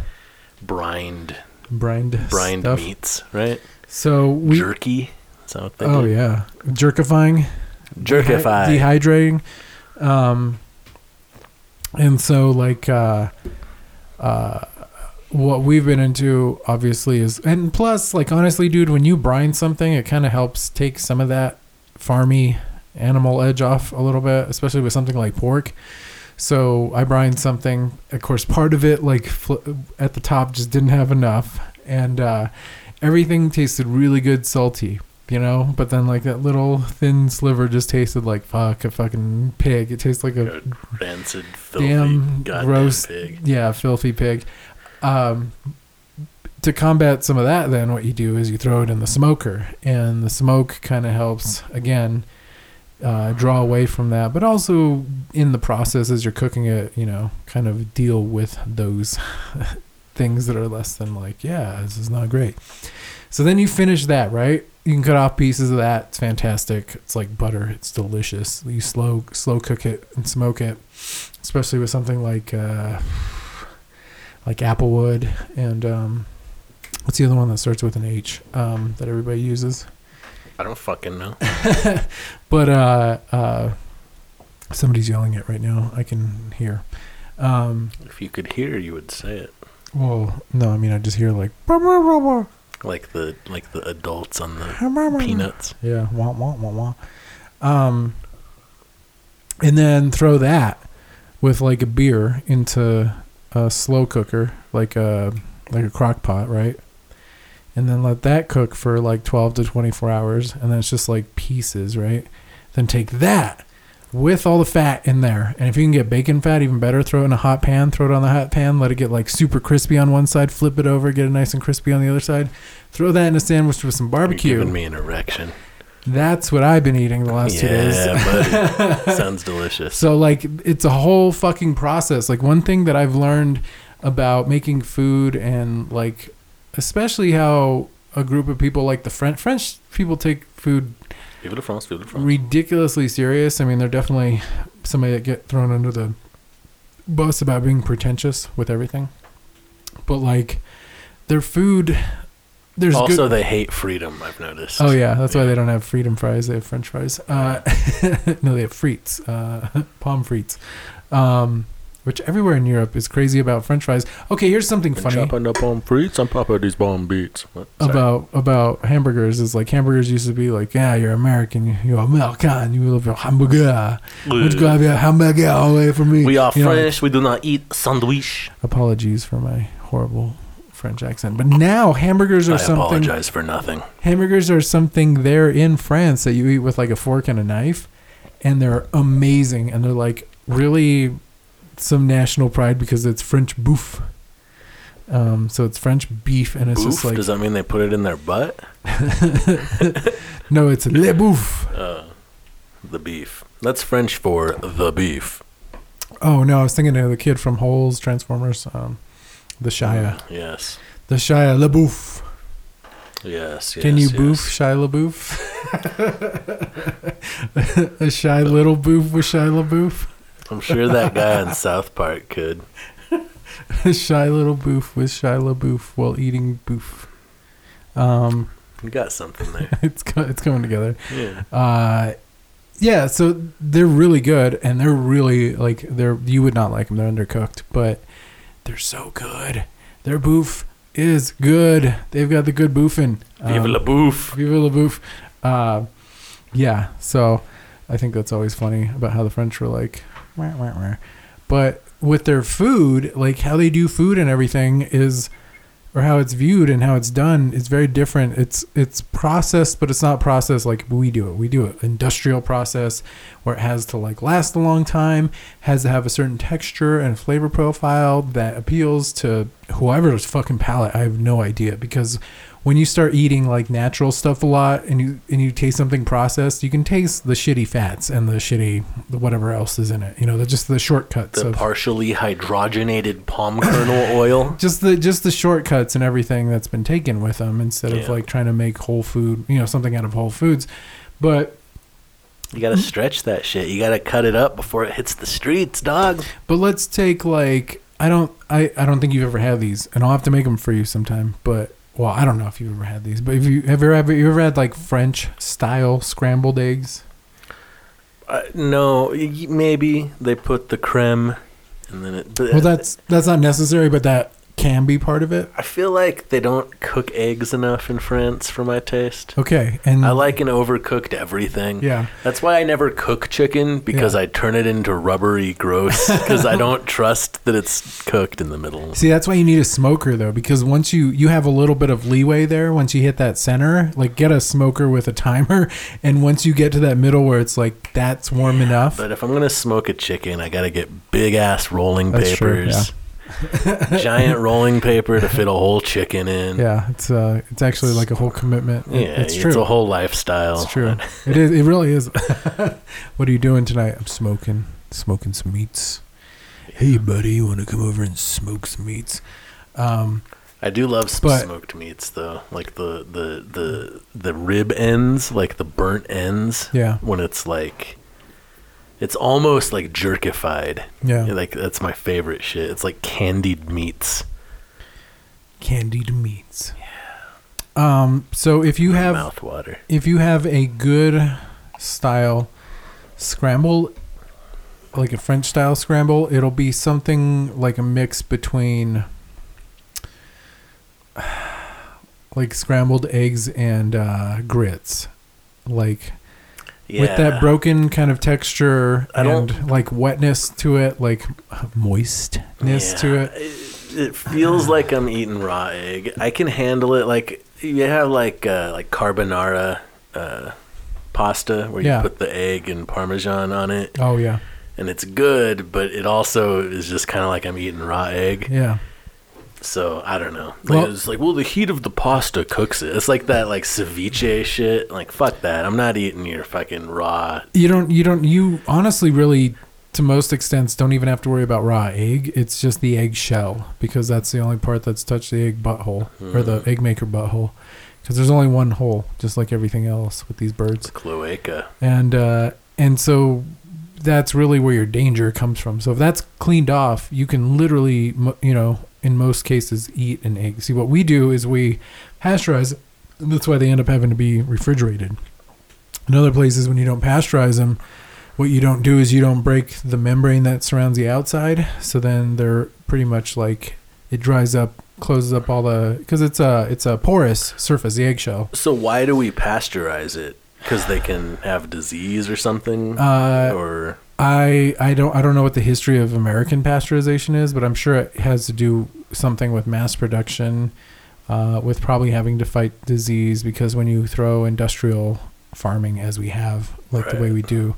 brined Brined, brined stuff. meats, right? So we. Jerky. Is that what they Oh do? yeah, jerkifying. Jerkify. dehydrating um and so like uh uh what we've been into obviously is and plus like honestly dude when you brine something it kind of helps take some of that farmy animal edge off a little bit especially with something like pork so i brined something. Of course part of it like fl- at the top just didn't have enough. And uh everything tasted really good salty you know? But then like that little thin sliver just tasted like fuck a fucking pig. It tastes like a A rancid, filthy, damn gross pig. yeah filthy pig. Um to combat some of that then what you do is you throw it in the smoker. And the smoke kind of helps again uh, draw away from that but also in the process as you're cooking it you know kind of deal with those things that are less than like yeah this is not great. So then you finish that right? You can cut off pieces of that. It's fantastic. It's like butter. It's delicious. You slow slow cook it and smoke it especially with something like uh, like applewood and um, what's the other one that starts with an H um, that everybody uses? I don't fucking know. But uh, uh, somebody's yelling it right now. I can hear. Um, If you could hear, you would say it. well, no, I mean I just hear like. Like the like the adults on the peanuts. Yeah, wah wah wah wah. Um, and then throw that with like a beer into a slow cooker, like a like a crock pot, right? And then let that cook for like twelve to twenty four hours, and then it's just like pieces, right? Then take that with all the fat in there, and if you can get bacon fat, even better. Throw it in a hot pan. Throw it on the hot pan. Let it get like super crispy on one side. Flip it over. Get it nice and crispy on the other side. Throw that in a sandwich with some You're barbecue. giving me an erection. That's what I've been eating the last two days. Yeah, buddy. Sounds delicious. So like it's a whole fucking process. Like one thing that I've learned about making food and like especially how a group of people like the French French people take food Vive France, vive France. ridiculously serious. I mean, they're definitely somebody that get thrown under the bus about being pretentious with everything, but like their food, there's also, good. they hate freedom. I've noticed. Oh yeah, that's why they don't have freedom fries. They have French fries. Uh, no, they have frites, uh, palm frites, um, which everywhere in Europe is crazy about French fries. Okay, here's something Been funny chopping up on fruits on top of these bomb beats. About about hamburgers. Is like hamburgers used to be like, yeah, you're American, you're American, you love your hamburger. You have your hamburger away from me? we are You know, like, French. we do not eat sandwich. apologies for my horrible French accent, but now hamburgers are I something. apologize for nothing. Hamburgers are something there in France that you eat with like a fork and a knife, and they're amazing, and they're like really some national pride because it's French bouffe. Um, so it's French beef, and it's Boof? just like Does that mean they put it in their butt? no, it's le bouffe. Uh, the beef. That's French for the beef. Oh no, I was thinking of the kid from Holes Transformers, um, the Shia, Yes. the Shia LaBeouf. Yes. yes Can you yes. boof Shia LaBeouf? a shy little boof with Shia LaBeouf. I'm sure that guy in South Park could. Shy little boof with Shia LaBeouf while eating boof. Um, You got something there. it's co- it's coming together. Yeah. Uh, yeah, so they're really good, and they're really like they're you would not like them. They're undercooked, but they're so good. Their boof is good. They've got the good boofing. Vive Um, la. Vive la bouffe. Uh, yeah, so I think that's always funny about how the French were like. But with their food, like how they do food and everything is, or how it's viewed and how it's done is very different. It's it's processed, but it's not processed like we do it. We do it industrial process where it has to like last a long time, has to have a certain texture and flavor profile that appeals to whoever's fucking palate. I have no idea because when you start eating like natural stuff a lot and you and you taste something processed, you can taste the shitty fats and the shitty whatever else is in it. You know, the, just the shortcuts The of partially hydrogenated palm kernel oil. just the just the shortcuts and everything that's been taken with them instead of like trying to make whole food, you know, something out of whole foods. But You gotta stretch that shit. You gotta cut it up before it hits the streets, dog. but let's take like I don't I I don't think you've ever had these, and I'll have to make them for you sometime. But well, I don't know if you've ever had these, but if you have you ever you ever had like French style scrambled eggs? Uh, no, maybe they put the creme, and then it. Well, that's that's not necessary, but that can be part of it. I feel like they don't cook eggs enough in France for my taste. Okay, and I like an overcooked everything. yeah. That's why I never cook chicken because Yeah. I turn it into rubbery gross because I don't trust that it's cooked in the middle. See, that's why you need a smoker though, because once you you have a little bit of leeway there, once you hit that center, like get a smoker with a timer, and once you get to that middle where it's like that's warm enough, But if I'm gonna smoke a chicken, I gotta get big ass rolling That's true, papers, giant rolling paper to fit a whole chicken in. yeah, it's uh, it's actually like a whole commitment. It- Yeah, it's true. it's, a whole lifestyle. It's true. It is. It really is. what are you doing tonight? I'm smoking, smoking some meats. Hey, buddy, you want to come over and smoke some meats? Um, I do love some But- smoked meats though, like the the the the rib ends, like the burnt ends. yeah, When it's like, it's almost like jerkified. yeah. Like that's my favorite shit. It's like candied meats. Candied meats. Yeah. Um. So if you have mouth water. if you have a good style scramble like a french style scramble it'll be something like a mix between like scrambled eggs and uh, grits like Yeah. with that broken kind of texture and like wetness to it like moistness to Yeah. it it. It feels like I'm eating raw egg. I can handle it. Like you have like uh, like carbonara uh, pasta where Yeah. you put the egg and parmesan on it, oh yeah and it's good. But it also is just kind of like I'm eating raw egg. yeah So I don't know. Like, Well- it's like, well, the heat of the pasta cooks it. It's like that, like ceviche shit. Like, fuck that. I'm not eating your fucking raw. You don't. You don't. You honestly, really, to most extents, don't even have to worry about raw egg. It's just the egg shell because that's the only part that's touched the egg butthole or the Mm. egg maker butthole. Because there's only one hole, just like everything else with these birds. cloaca. And uh, and so that's really where your danger comes from. So if that's cleaned off, you can literally, you know, in most cases, eat an egg. See, what we do is we pasteurize, that's why they end up having to be refrigerated. In other places, when you don't pasteurize them, what you don't do is you don't break the membrane that surrounds the outside. So then they're pretty much like it dries up, closes up all the because it's a it's a porous surface, the eggshell. So why do we pasteurize it? Because they can have disease or something, Uh, or I I don't I don't know what the history of American pasteurization is, but I'm sure it has to do something with mass production, uh, with probably having to fight disease because when you throw industrial farming as we have, like the way we do,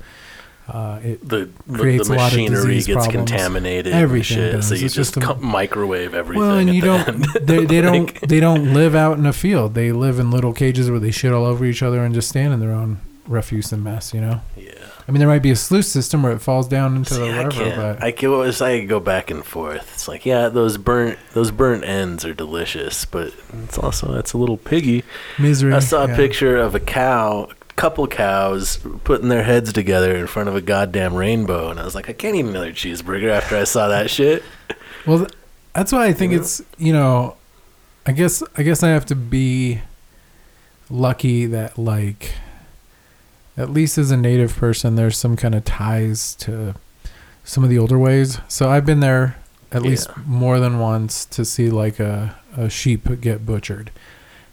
uh, it the the, creates the a lot of machinery disease gets problems. contaminated. Everything shit, does. So you It's just, just a- microwave everything. well, and you the don't they, they don't they don't live out in a field. They live in little cages where they shit all over each other and just stand in their own refuse and mess. You know. yeah. I mean, there might be a sluice system where it falls down into See, the I whatever, can't. but I can always I go back and forth. It's like yeah, those burnt those burnt ends are delicious, but it's also that's a little piggy. misery. I saw a yeah. picture of a cow, a couple cows putting their heads together in front of a goddamn rainbow, and I was like, I can't eat another cheeseburger after I saw that shit. Well, that's why I think Yeah. it's you know, I guess I guess I have to be lucky that like, at least as a native person, there's some kind of ties to some of the older ways. So I've been there at least more than once to see like a a sheep get butchered,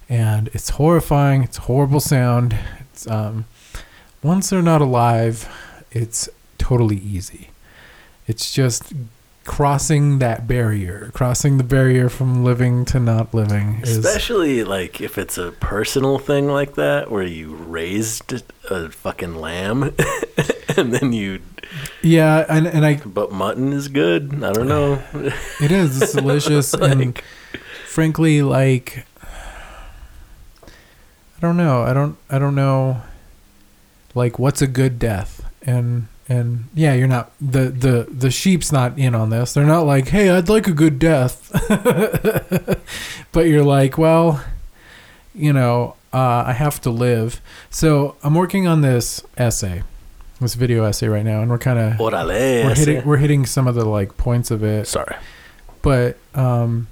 and it's horrifying. It's a horrible sound. It's um, once they're not alive, it's totally easy. It's just crossing that barrier, crossing the barrier from living to not living is Especially like if it's a personal thing like that, where you raised a fucking lamb, and then you. yeah, and and I But mutton is good. I don't know. it is it's delicious and Like- frankly like I don't know. I don't I don't know like what's a good death and and yeah, you're not the the the sheep's not in on this. They're not like, "Hey, I'd like a good death." but you're like, "Well, you know, uh, I have to live." So, I'm working on this essay. This video essay right now and we're kind of we're hitting we're hitting some of the like points of it. Sorry, But um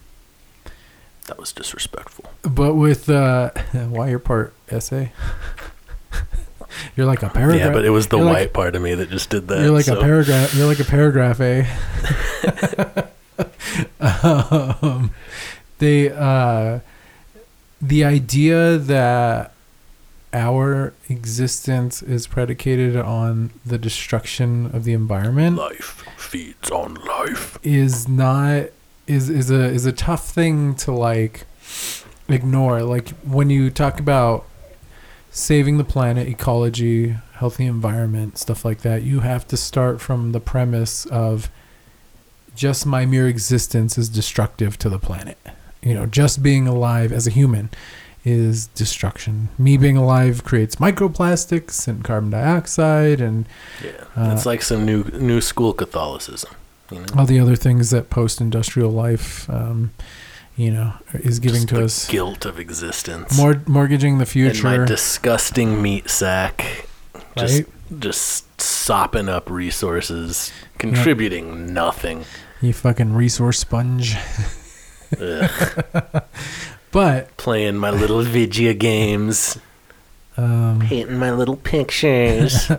that was disrespectful. but with uh why your part essay? you're like a paragraph. Yeah, but it was the you're white like- part of me that just did that. You're like so- a paragraph. You're like a paragraph, eh? um, they uh, the idea that our existence is predicated on the destruction of the environment Life feeds on life. is not is is a is a tough thing to like ignore like when you talk about saving the planet ecology healthy environment stuff like that you have to start from the premise of just my mere existence is destructive to the planet. You know just being alive as a human is destruction. Me being alive creates microplastics and carbon dioxide and Yeah, Uh, it's like some new new school Catholicism. You know, all the other things that post-industrial life um, you know is giving Just to the us guilt of existence. Mor- mortgaging the and my future. disgusting meat sack, just right. just sopping up resources, contributing nothing. you fucking resource sponge. But Playing my little video games, um, painting my little pictures.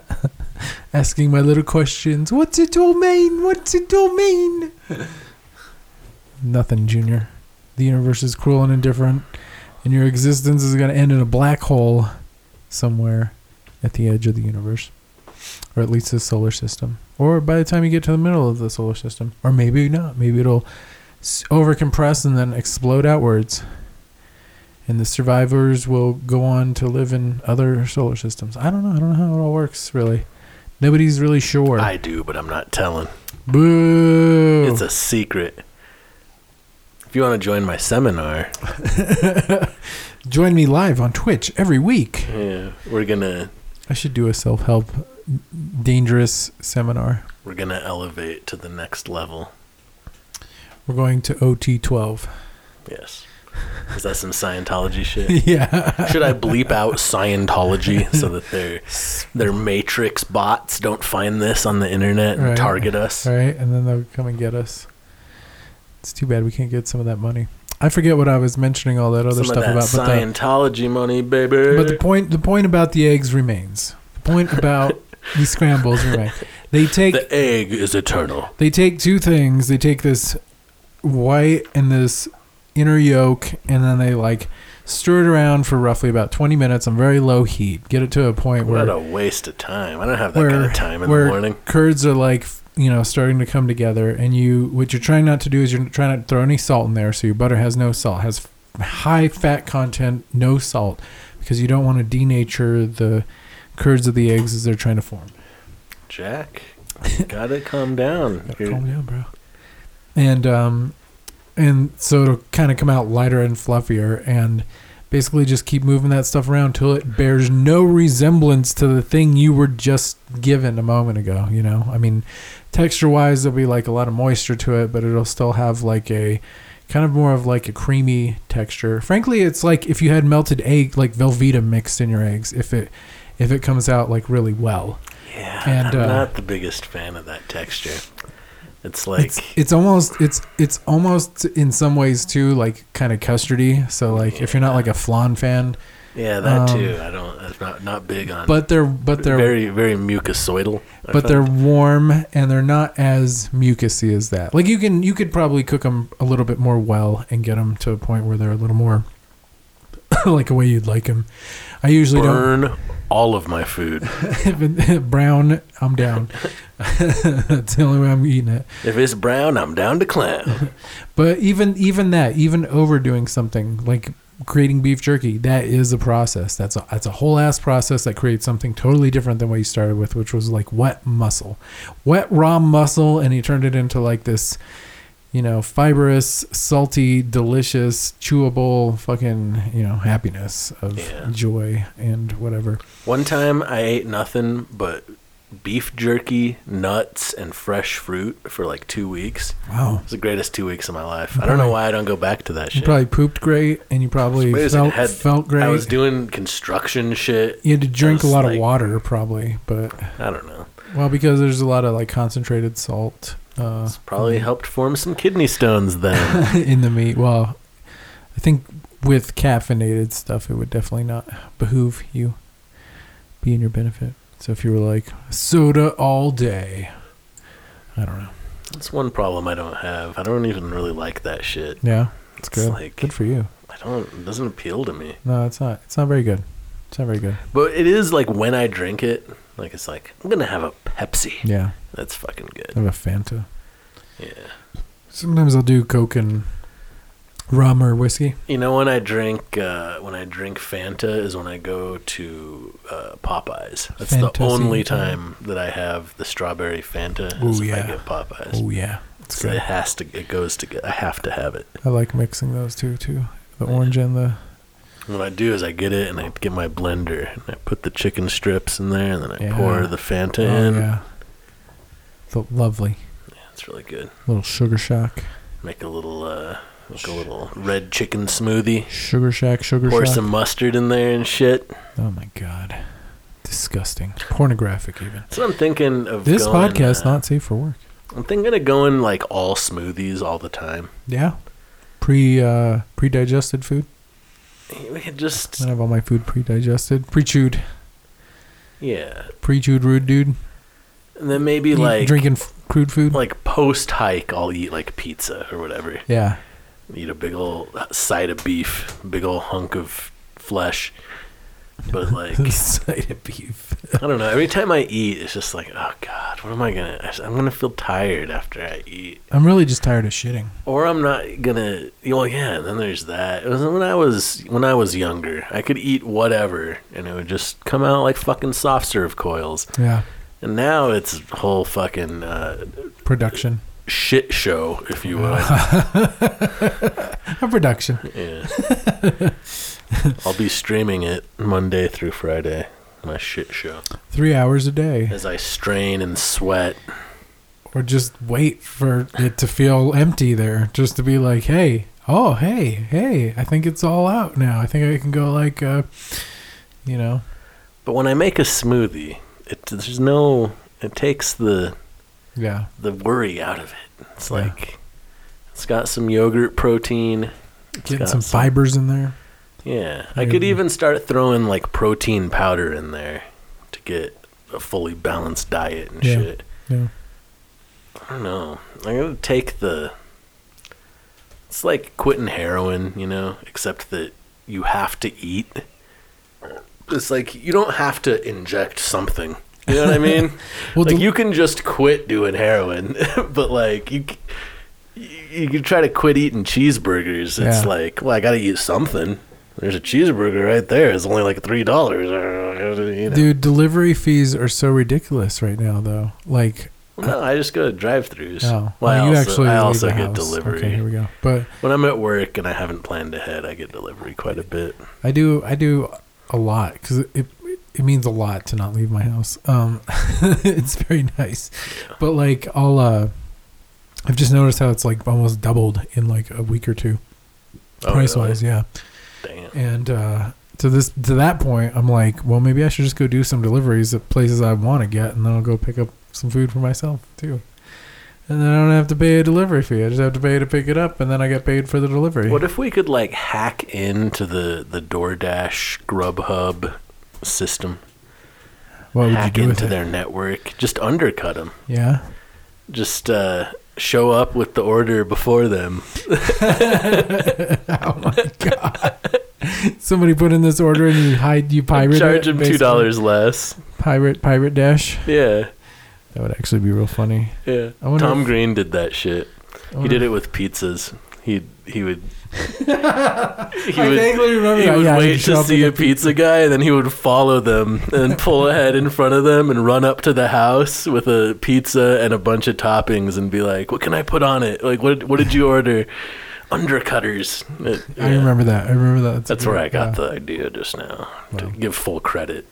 asking my little questions. What's a domain what's a domain nothing junior the universe is cruel and indifferent and your existence is going to end in a black hole somewhere at the edge of the universe or at least the solar system or by the time you get to the middle of the solar system or maybe not. Maybe it'll overcompress and then explode outwards and the survivors will go on to live in other solar systems. I don't know. I don't know how it all works really. Nobody's really sure. I do, but I'm not telling. boo. It's a secret. If you want to join my seminar, join me live on twitch every week yeah, we're gonna i should do a self-help dangerous seminar we're gonna elevate to the next level. we're going to ot12 Yes. Is that some Scientology shit? yeah. Should I bleep out Scientology so that their their Matrix bots don't find this on the internet and Right. target us? Right, and then they'll come and get us. It's too bad we can't get some of that money. I forget what I was mentioning all that other Some of stuff that about, but the, Scientology money, baby. but the point the point about the eggs remains. The point about the scrambles remain. They take the egg is eternal. they take two things. They take this white and this inner yolk, and then they like stir it around for roughly about twenty minutes on very low heat. Get it to a point What where a waste of time. I don't have that where, kind of time in where the morning. curds are like you know starting to come together and you what you're trying not to do is you're trying not to throw any salt in there so your butter has no salt has high fat content no salt because you don't want to denature the curds of the eggs as they're trying to form. Jack, gotta calm down. Gotta calm down bro. And um and so it'll kind of come out lighter and fluffier and basically just keep moving that stuff around till it bears no resemblance to the thing you were just given a moment ago you know? I mean texture wise there'll be like a lot of moisture to it but it'll still have like a kind of more of like a creamy texture. Frankly it's like if you had melted egg like velveeta mixed in your eggs if it if it comes out like really well. Yeah, And, I'm uh, not the biggest fan of that texture. It's like it's it's almost it's it's almost in some ways too like kind of custardy. So like if you're not like a flan fan yeah, that um, too. I don't. I'm not not big on. but they're but they're very very mucosoidal. I but they're warm and they're not as mucusy as that. Like you can you could probably cook them a little bit more well and get them to a point where they're a little more like a way you'd like them. I usually burn all of my food. don't brown. I'm down. That's the only way I'm eating it. if it's brown, I'm down to clown. But even even that, even overdoing something like creating beef jerky, that is a process. That's a that's a whole ass process that creates something totally different than what you started with, which was like wet muscle, wet raw muscle, and he turned it into like this, you know, fibrous, salty, delicious, chewable, fucking you know happiness of Yeah. joy and whatever. One time I ate nothing but beef jerky, nuts, and fresh fruit for like two weeks. Wow. It was the greatest two weeks of my life. I don't know why I don't go back to that shit. You probably pooped great, and you probably It's felt, Had- felt great. I was doing construction shit. you had to drink a lot like- of water, probably, but I don't know. Well, because there's a lot of like concentrated salt uh, It's probably helped form some kidney stones then. in the meat. Well, I think with caffeinated stuff, it would definitely not behoove you, be in your benefit. So if you were like soda all day, I don't know. That's one problem I don't have. I don't even really like that shit. Yeah, it's It's good. like- good for you. I don't. It doesn't appeal to me. No, it's not. It's not very good. It's not very good. But it is like when I drink it, like it's like I'm gonna have a Pepsi. Yeah, That's fucking good. I have a Fanta. Yeah. Sometimes I'll do Coke and rum or whiskey. You know when I drink uh, when I drink Fanta is when I go to uh, Popeyes. That's the only time. that I have the strawberry Fanta. If yeah. I get Popeyes. Oh yeah, it's so it has to. It goes to get. I have to have it. I like mixing those two too. The orange and the What I do is I get it and I get my blender and I put the chicken strips in there and then I Yeah. pour the Fanta oh in. yeah, the lovely Yeah, It's really good. little sugar shock. Make a little uh, like a little red chicken smoothie. Sugar Shack, Sugar Pour Shack. some mustard in there and shit. Oh my god, disgusting, pornographic even. So I'm thinking of This going, podcast uh, not safe for work. I'm thinking of going like all smoothies all the time. Yeah, pre uh, pre digested food. We could just I have all my food pre digested, pre chewed, yeah, pre chewed rude dude. and then maybe Eat- like drinking f- crude food. like post hike, I'll eat like pizza or whatever. yeah, Eat a big old side of beef, big old hunk of flesh. But like side of beef. I don't know. Every time I eat, it's just like, oh god, what am I gonna? I'm gonna feel tired after I eat, I'm really just tired of shitting. or I'm not gonna. Well, yeah. And then there's that. It was when I was when I was younger. I could eat whatever, and it would just come out like fucking soft serve coils. Yeah, And now it's whole fucking uh, production. Shit show, if you will. A production. yeah. I'll be streaming it Monday through Friday. My shit show. Three hours a day. As I strain and sweat. or just wait for it to feel empty there just to be like hey Oh, hey, hey! I think it's all out now. I think I can go like, uh, you know, But when I make a smoothie, it there's no. It takes the yeah, the worry out of it. It's Yeah. like it's got some yogurt protein. It's getting got some fibers in there. Yeah, I could even start throwing like protein powder in there to get a fully balanced diet and Yeah. shit. Yeah. I don't know. I'm gonna take the. It's like quitting heroin, you know, except that you have to eat. It's like you don't have to inject something. You know what I mean? Well, like the- you can just quit doing heroin, but like you, you, you can try to quit eating cheeseburgers. It's Yeah. like, well, I got to eat something. There's a cheeseburger right there. It's only like three dollars. You know. Dude, delivery fees are so ridiculous right now, though. Like, No, uh, I just go to drive-throughs. oh, well, I you also, actually I also get house. delivery. Okay, here we go. But When I'm at work and I haven't planned ahead, I get delivery quite a bit. I do, I do a lot because it it means a lot to not leave my house. Um, it's very nice, but like I'll, uh, I've just noticed how it's like almost doubled in like a week or two, Oh, price really? wise. Yeah. Damn. And uh, to this to that point, I'm like, well, maybe I should just go do some deliveries at places I want to get, and then I'll go pick up some food for myself too. And then I don't have to pay a delivery fee. I just have to pay to pick it up, and then I get paid for the delivery. What if we could like hack into the the DoorDash Grubhub system? What would you hack do with into their network, just undercut them. Yeah. Just uh, show up with the order before them. oh my god. Somebody put in this order and you hide you pirate Charge them two dollars less. Pirate pirate dash. Yeah, That would actually be real funny. yeah. Tom if- Green did that shit. He did it with pizzas. He he would. He I would, vaguely remember he that. would Yeah, he'd wait show to up see a with pizza guy, and then he would follow them and pull ahead in front of them and run up to the house with a pizza and a bunch of toppings and be like, "What can I put on it? Like, what what did you order? Undercutters." It- I yeah. remember that. I remember that. That's where I got the idea just now. To Wow. give full credit.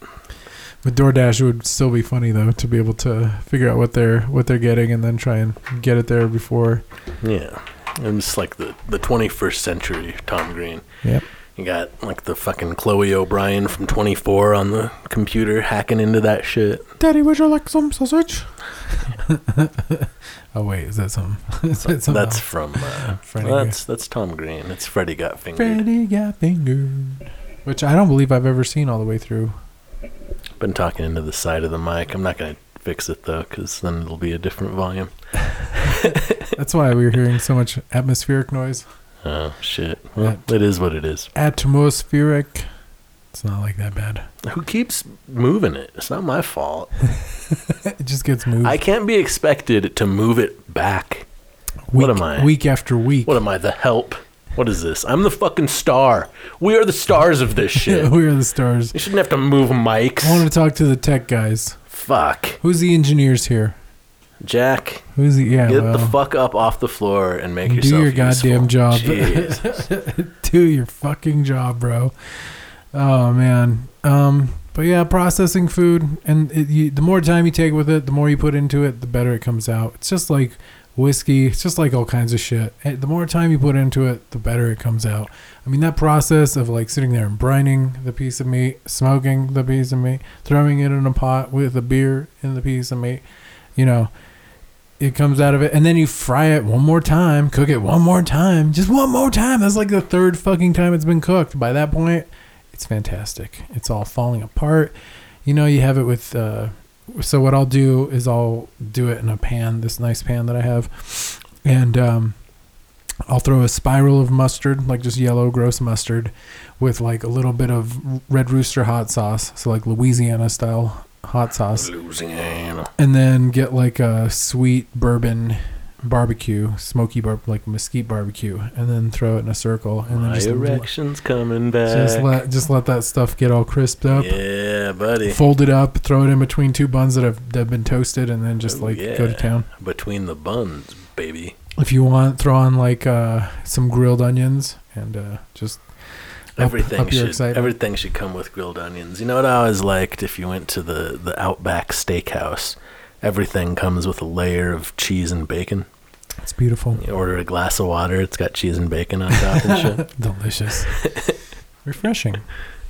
But DoorDash it would still be funny though to be able to figure out what they're what they're getting and then try and get it there before. Yeah, and it's like the the 21st century Tom Green. Yep. You got like the fucking Chloe O'Brian from 24 on the computer hacking into that shit. Daddy, would you like some sausage? oh wait, is that some? is that some That's from uh, Freddy that's that's Tom Green. It's Freddy got fingered. Freddy got fingered. Which I don't believe I've ever seen all the way through. Been talking into the side of the mic. I'm not gonna fix it though, because then it'll be a different volume. That's why we were hearing so much atmospheric noise. Oh shit! Well, it is what it is. Atmospheric. It's not like that bad. Who keeps moving it? It's not my fault. It just gets moved. I can't be expected to move it back. week, what am I? Week after week. What am I? The help? What is this? I'm the fucking star. We are the stars of this shit. we are the stars. You shouldn't have to move mics. I want to talk to the tech guys. Fuck. Who's the engineers here? Jack, Who's the yeah? get well, the fuck up off the floor and make Do yourself Do your goddamn useful. job. Do your fucking job, bro. Oh man. Um. But yeah, processing food, and it, you, the more time you take with it, the more you put into it, the better it comes out. It's just like whiskey. It's just like all kinds of shit. The more time you put into it, the better it comes out. I mean, that process of like sitting there and brining the piece of meat, smoking the piece of meat, throwing it in a pot with a beer in the piece of meat, you know, it comes out of it and then you fry it one more time cook it one more time just one more time that's like the third fucking time it's been cooked by that point it's fantastic it's all falling apart you know you have it with uh so what i'll do is i'll do it in a pan this nice pan that i have. And um i'll throw a spiral of mustard like just yellow gross mustard with like a little bit of red rooster hot sauce. So like louisiana style hot sauce. Louisiana. and then get like a sweet bourbon barbecue, smoky bar like mesquite barbecue, and then throw it in a circle, and then just erection's coming back. just let just let that stuff get all crisped up. yeah, buddy. Fold it up, throw it in between two buns that have that have been toasted, and then just Oh, like yeah. go to town. Between the buns, baby. If you want, throw on like uh, some grilled onions and uh, just Everything up should everything should come with grilled onions. You know what I always liked if you went to the the Outback Steakhouse, everything comes with a layer of cheese and bacon. It's beautiful. You order a glass of water. It's got cheese and bacon on top and shit. Delicious. refreshing.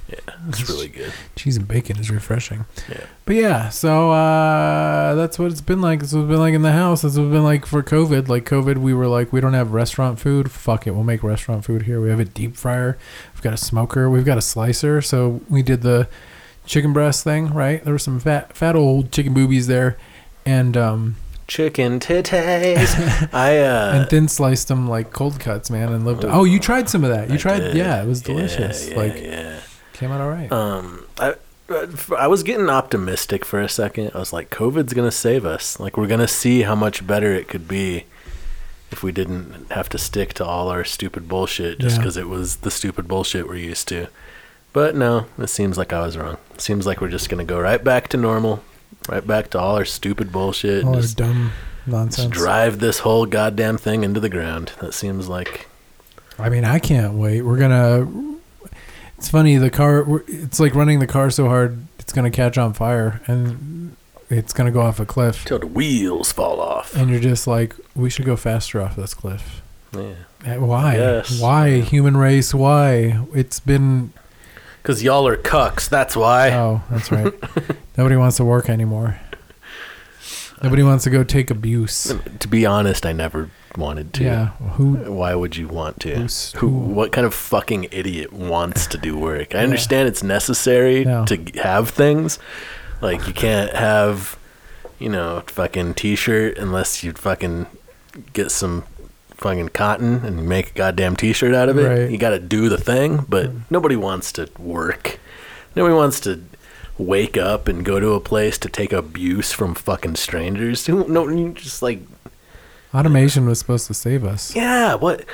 Yeah, it's really good. Cheese and bacon is refreshing. Yeah. But yeah, so uh, that's what it's been like. That's what it's been like in the house. That's what it's been like for COVID. Like COVID, we were like, we don't have restaurant food. Fuck it, we'll make restaurant food here. We have a deep fryer. We've got a smoker. We've got a slicer. So we did the chicken breast thing, right? There were some fat, fat old chicken boobies there, and um, Chicken titties. I uh. and thin sliced them like cold cuts, man, and lived. Oh, you tried some of that. You I tried, did. yeah, it was delicious. yeah, like yeah. came out all right. Um, I, I was getting optimistic for a second. I was like, COVID's gonna save us. Like, we're gonna see how much better it could be if we didn't have to stick to all our stupid bullshit just Yeah. because it was the stupid bullshit we're used to. But no, it seems like I was wrong. It seems like we're just gonna go right back to normal, right back to all our stupid bullshit. all and our just, dumb just nonsense. drive this whole goddamn thing into the ground. That seems like I mean, I can't wait. We're gonna. It's funny. The car. It's like running the car so hard, it's gonna catch on fire, and it's gonna go off a cliff. till the wheels fall off. And you're just like, we should go faster off this cliff. Yeah. Eh, Why? Yes. Why human race? Why? It's been. Cause y'all are cucks. That's why. Oh, that's right. Nobody wants to work anymore. Nobody wants to go take abuse. To be honest, I never wanted to. Yeah. Who? Why would you want to? Who? What kind of fucking idiot wants to do work? I understand it's necessary Yeah. to have things. Like you can't have, you know, fucking t-shirt unless you fucking get some fucking cotton and make a goddamn t-shirt out of it. Right. You got to do the thing, but hmm. nobody wants to work. Nobody wants to wake up and go to a place to take abuse from fucking strangers. Who- No, you just like Automation was supposed to save us. yeah, what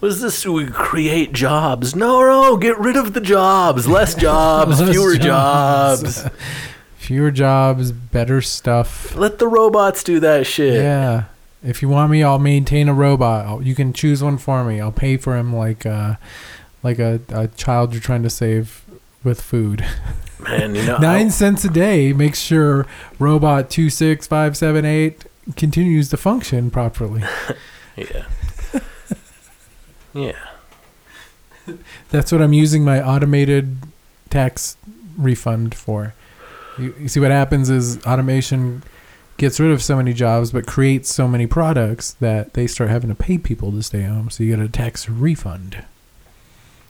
was this? We create jobs. No, no, get rid of the jobs. Less jobs, Less fewer jobs. jobs. Fewer jobs, better stuff. Let the robots do that shit. Yeah. If you want me, I'll maintain a robot. I'll, you can choose one for me. I'll pay for him like uh, like a, a child you're trying to save with food. Man, you know, Nine cents a day makes sure robot two six five seven eight continues to function properly. yeah. yeah. That's what I'm using my automated tax refund for. You, you see what happens is automation gets rid of so many jobs but creates so many products that they start having to pay people to stay home. So you get a tax refund.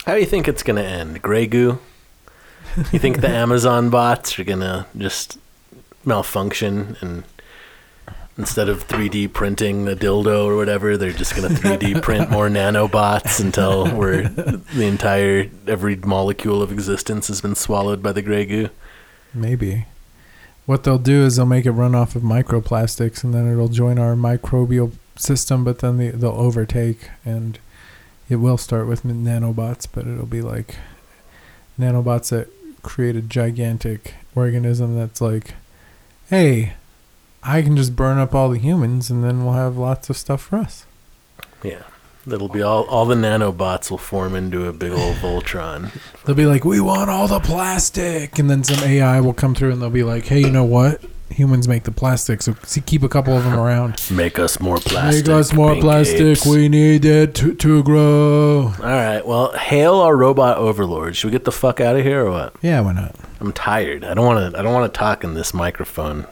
How do you think it's gonna end? Gray goo? You think the Amazon bots are gonna just malfunction and instead of 3D printing the dildo or whatever, they're just gonna 3D print more nanobots until we're the entire every molecule of existence has been swallowed by the gray goo. Maybe. What they'll do is they'll make it run off of microplastics and then it'll join our microbial system, but then they, they'll overtake and it will start with nanobots, but it'll be like nanobots that create a gigantic organism that's like, hey, I can just burn up all the humans and then we'll have lots of stuff for us. Yeah. That'll be all all the nanobots will form into a big old Voltron. They'll be like, we want all the plastic. And then some AI will come through and they'll be like, hey, you know what? Humans make the plastic, so see, keep a couple of them around. Make us more plastic. Make us more pink plastic. apes. We need it to, to grow. All right. Well, hail our robot overlord. Should we get the fuck out of here or what? Yeah, why not? I'm tired. I don't want to. I don't want to talk in this microphone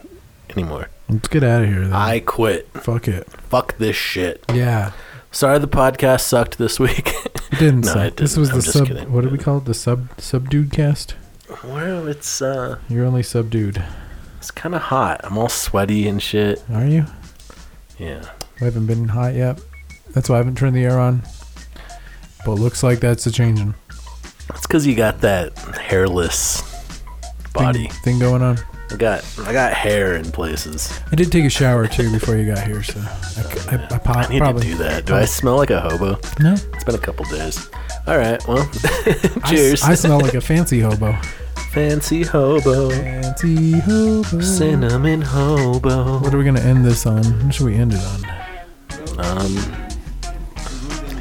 anymore. Let's get out of here. Then. I quit. Fuck it. Fuck this shit. Yeah, Sorry, the podcast sucked this week. it didn't. No, suck. it This didn't. was I'm the sub. kidding. What do we call it? The sub subdued cast. well, it's uh, You're only subdued, it's kind of hot. I'm all sweaty and shit. are you? Yeah. We haven't been hot yet. That's why I haven't turned the air on. But looks like that's a changing It's because you got that hairless body. thing, thing going on. I got I got hair in places. I did take a shower too before you got here, so I, c- I- I po- I need probably to do that. Do I smell like a hobo? no. It's been a couple days. All right. Well, I s- cheers. I, smell like a fancy hobo. Fancy hobo, Fancy hobo. cinnamon hobo. What are we gonna end this on? What should we end it on? Um,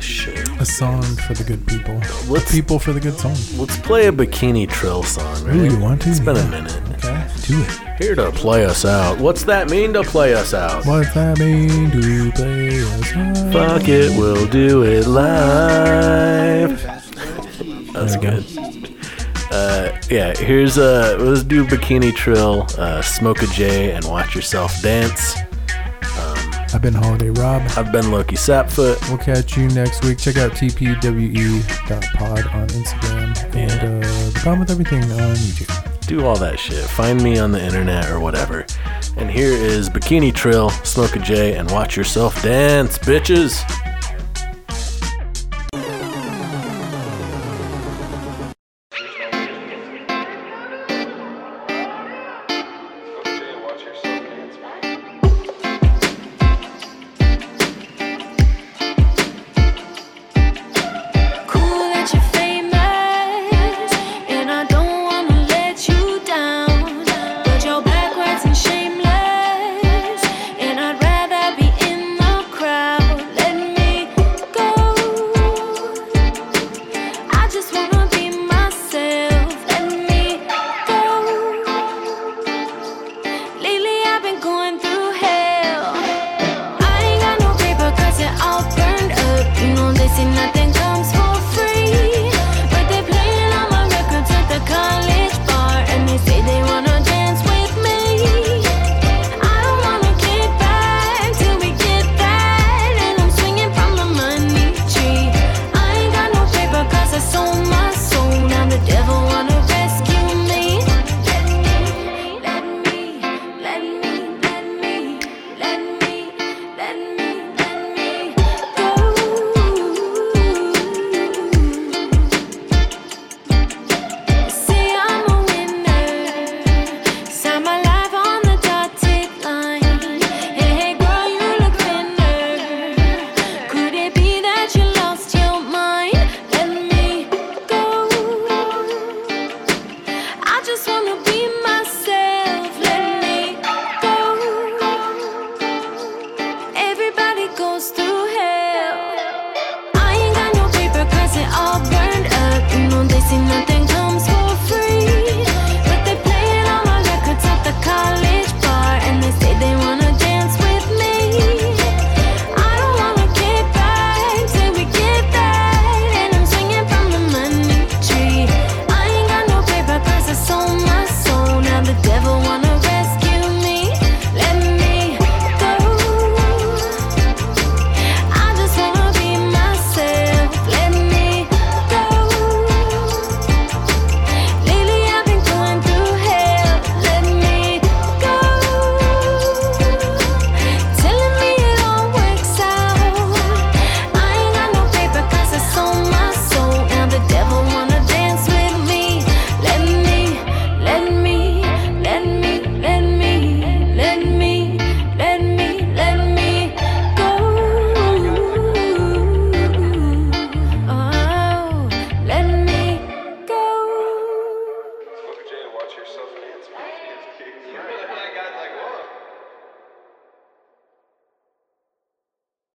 shit. A song for the good people. Let's People for the good song. let's play a bikini trill song. Right? Ooh, you want to? It's been Yeah. a minute. Okay. do it. Here to play us out. What's that mean to play us out? What's that mean to play us out? Fuck it, we'll do it live. That's good. Uh, yeah, here's uh, let's do Bikini Trill, uh, Smoke a J, and watch yourself dance. I've been Holiday Rob. I've been Lowki Sapfoot. We'll catch you next week. Check out tpwe.pod on Instagram and uh, the problem with Everything on YouTube. Do all that shit. Find me on the internet or whatever. And here is Bikini Trill, Smoke a J, and watch yourself dance, bitches.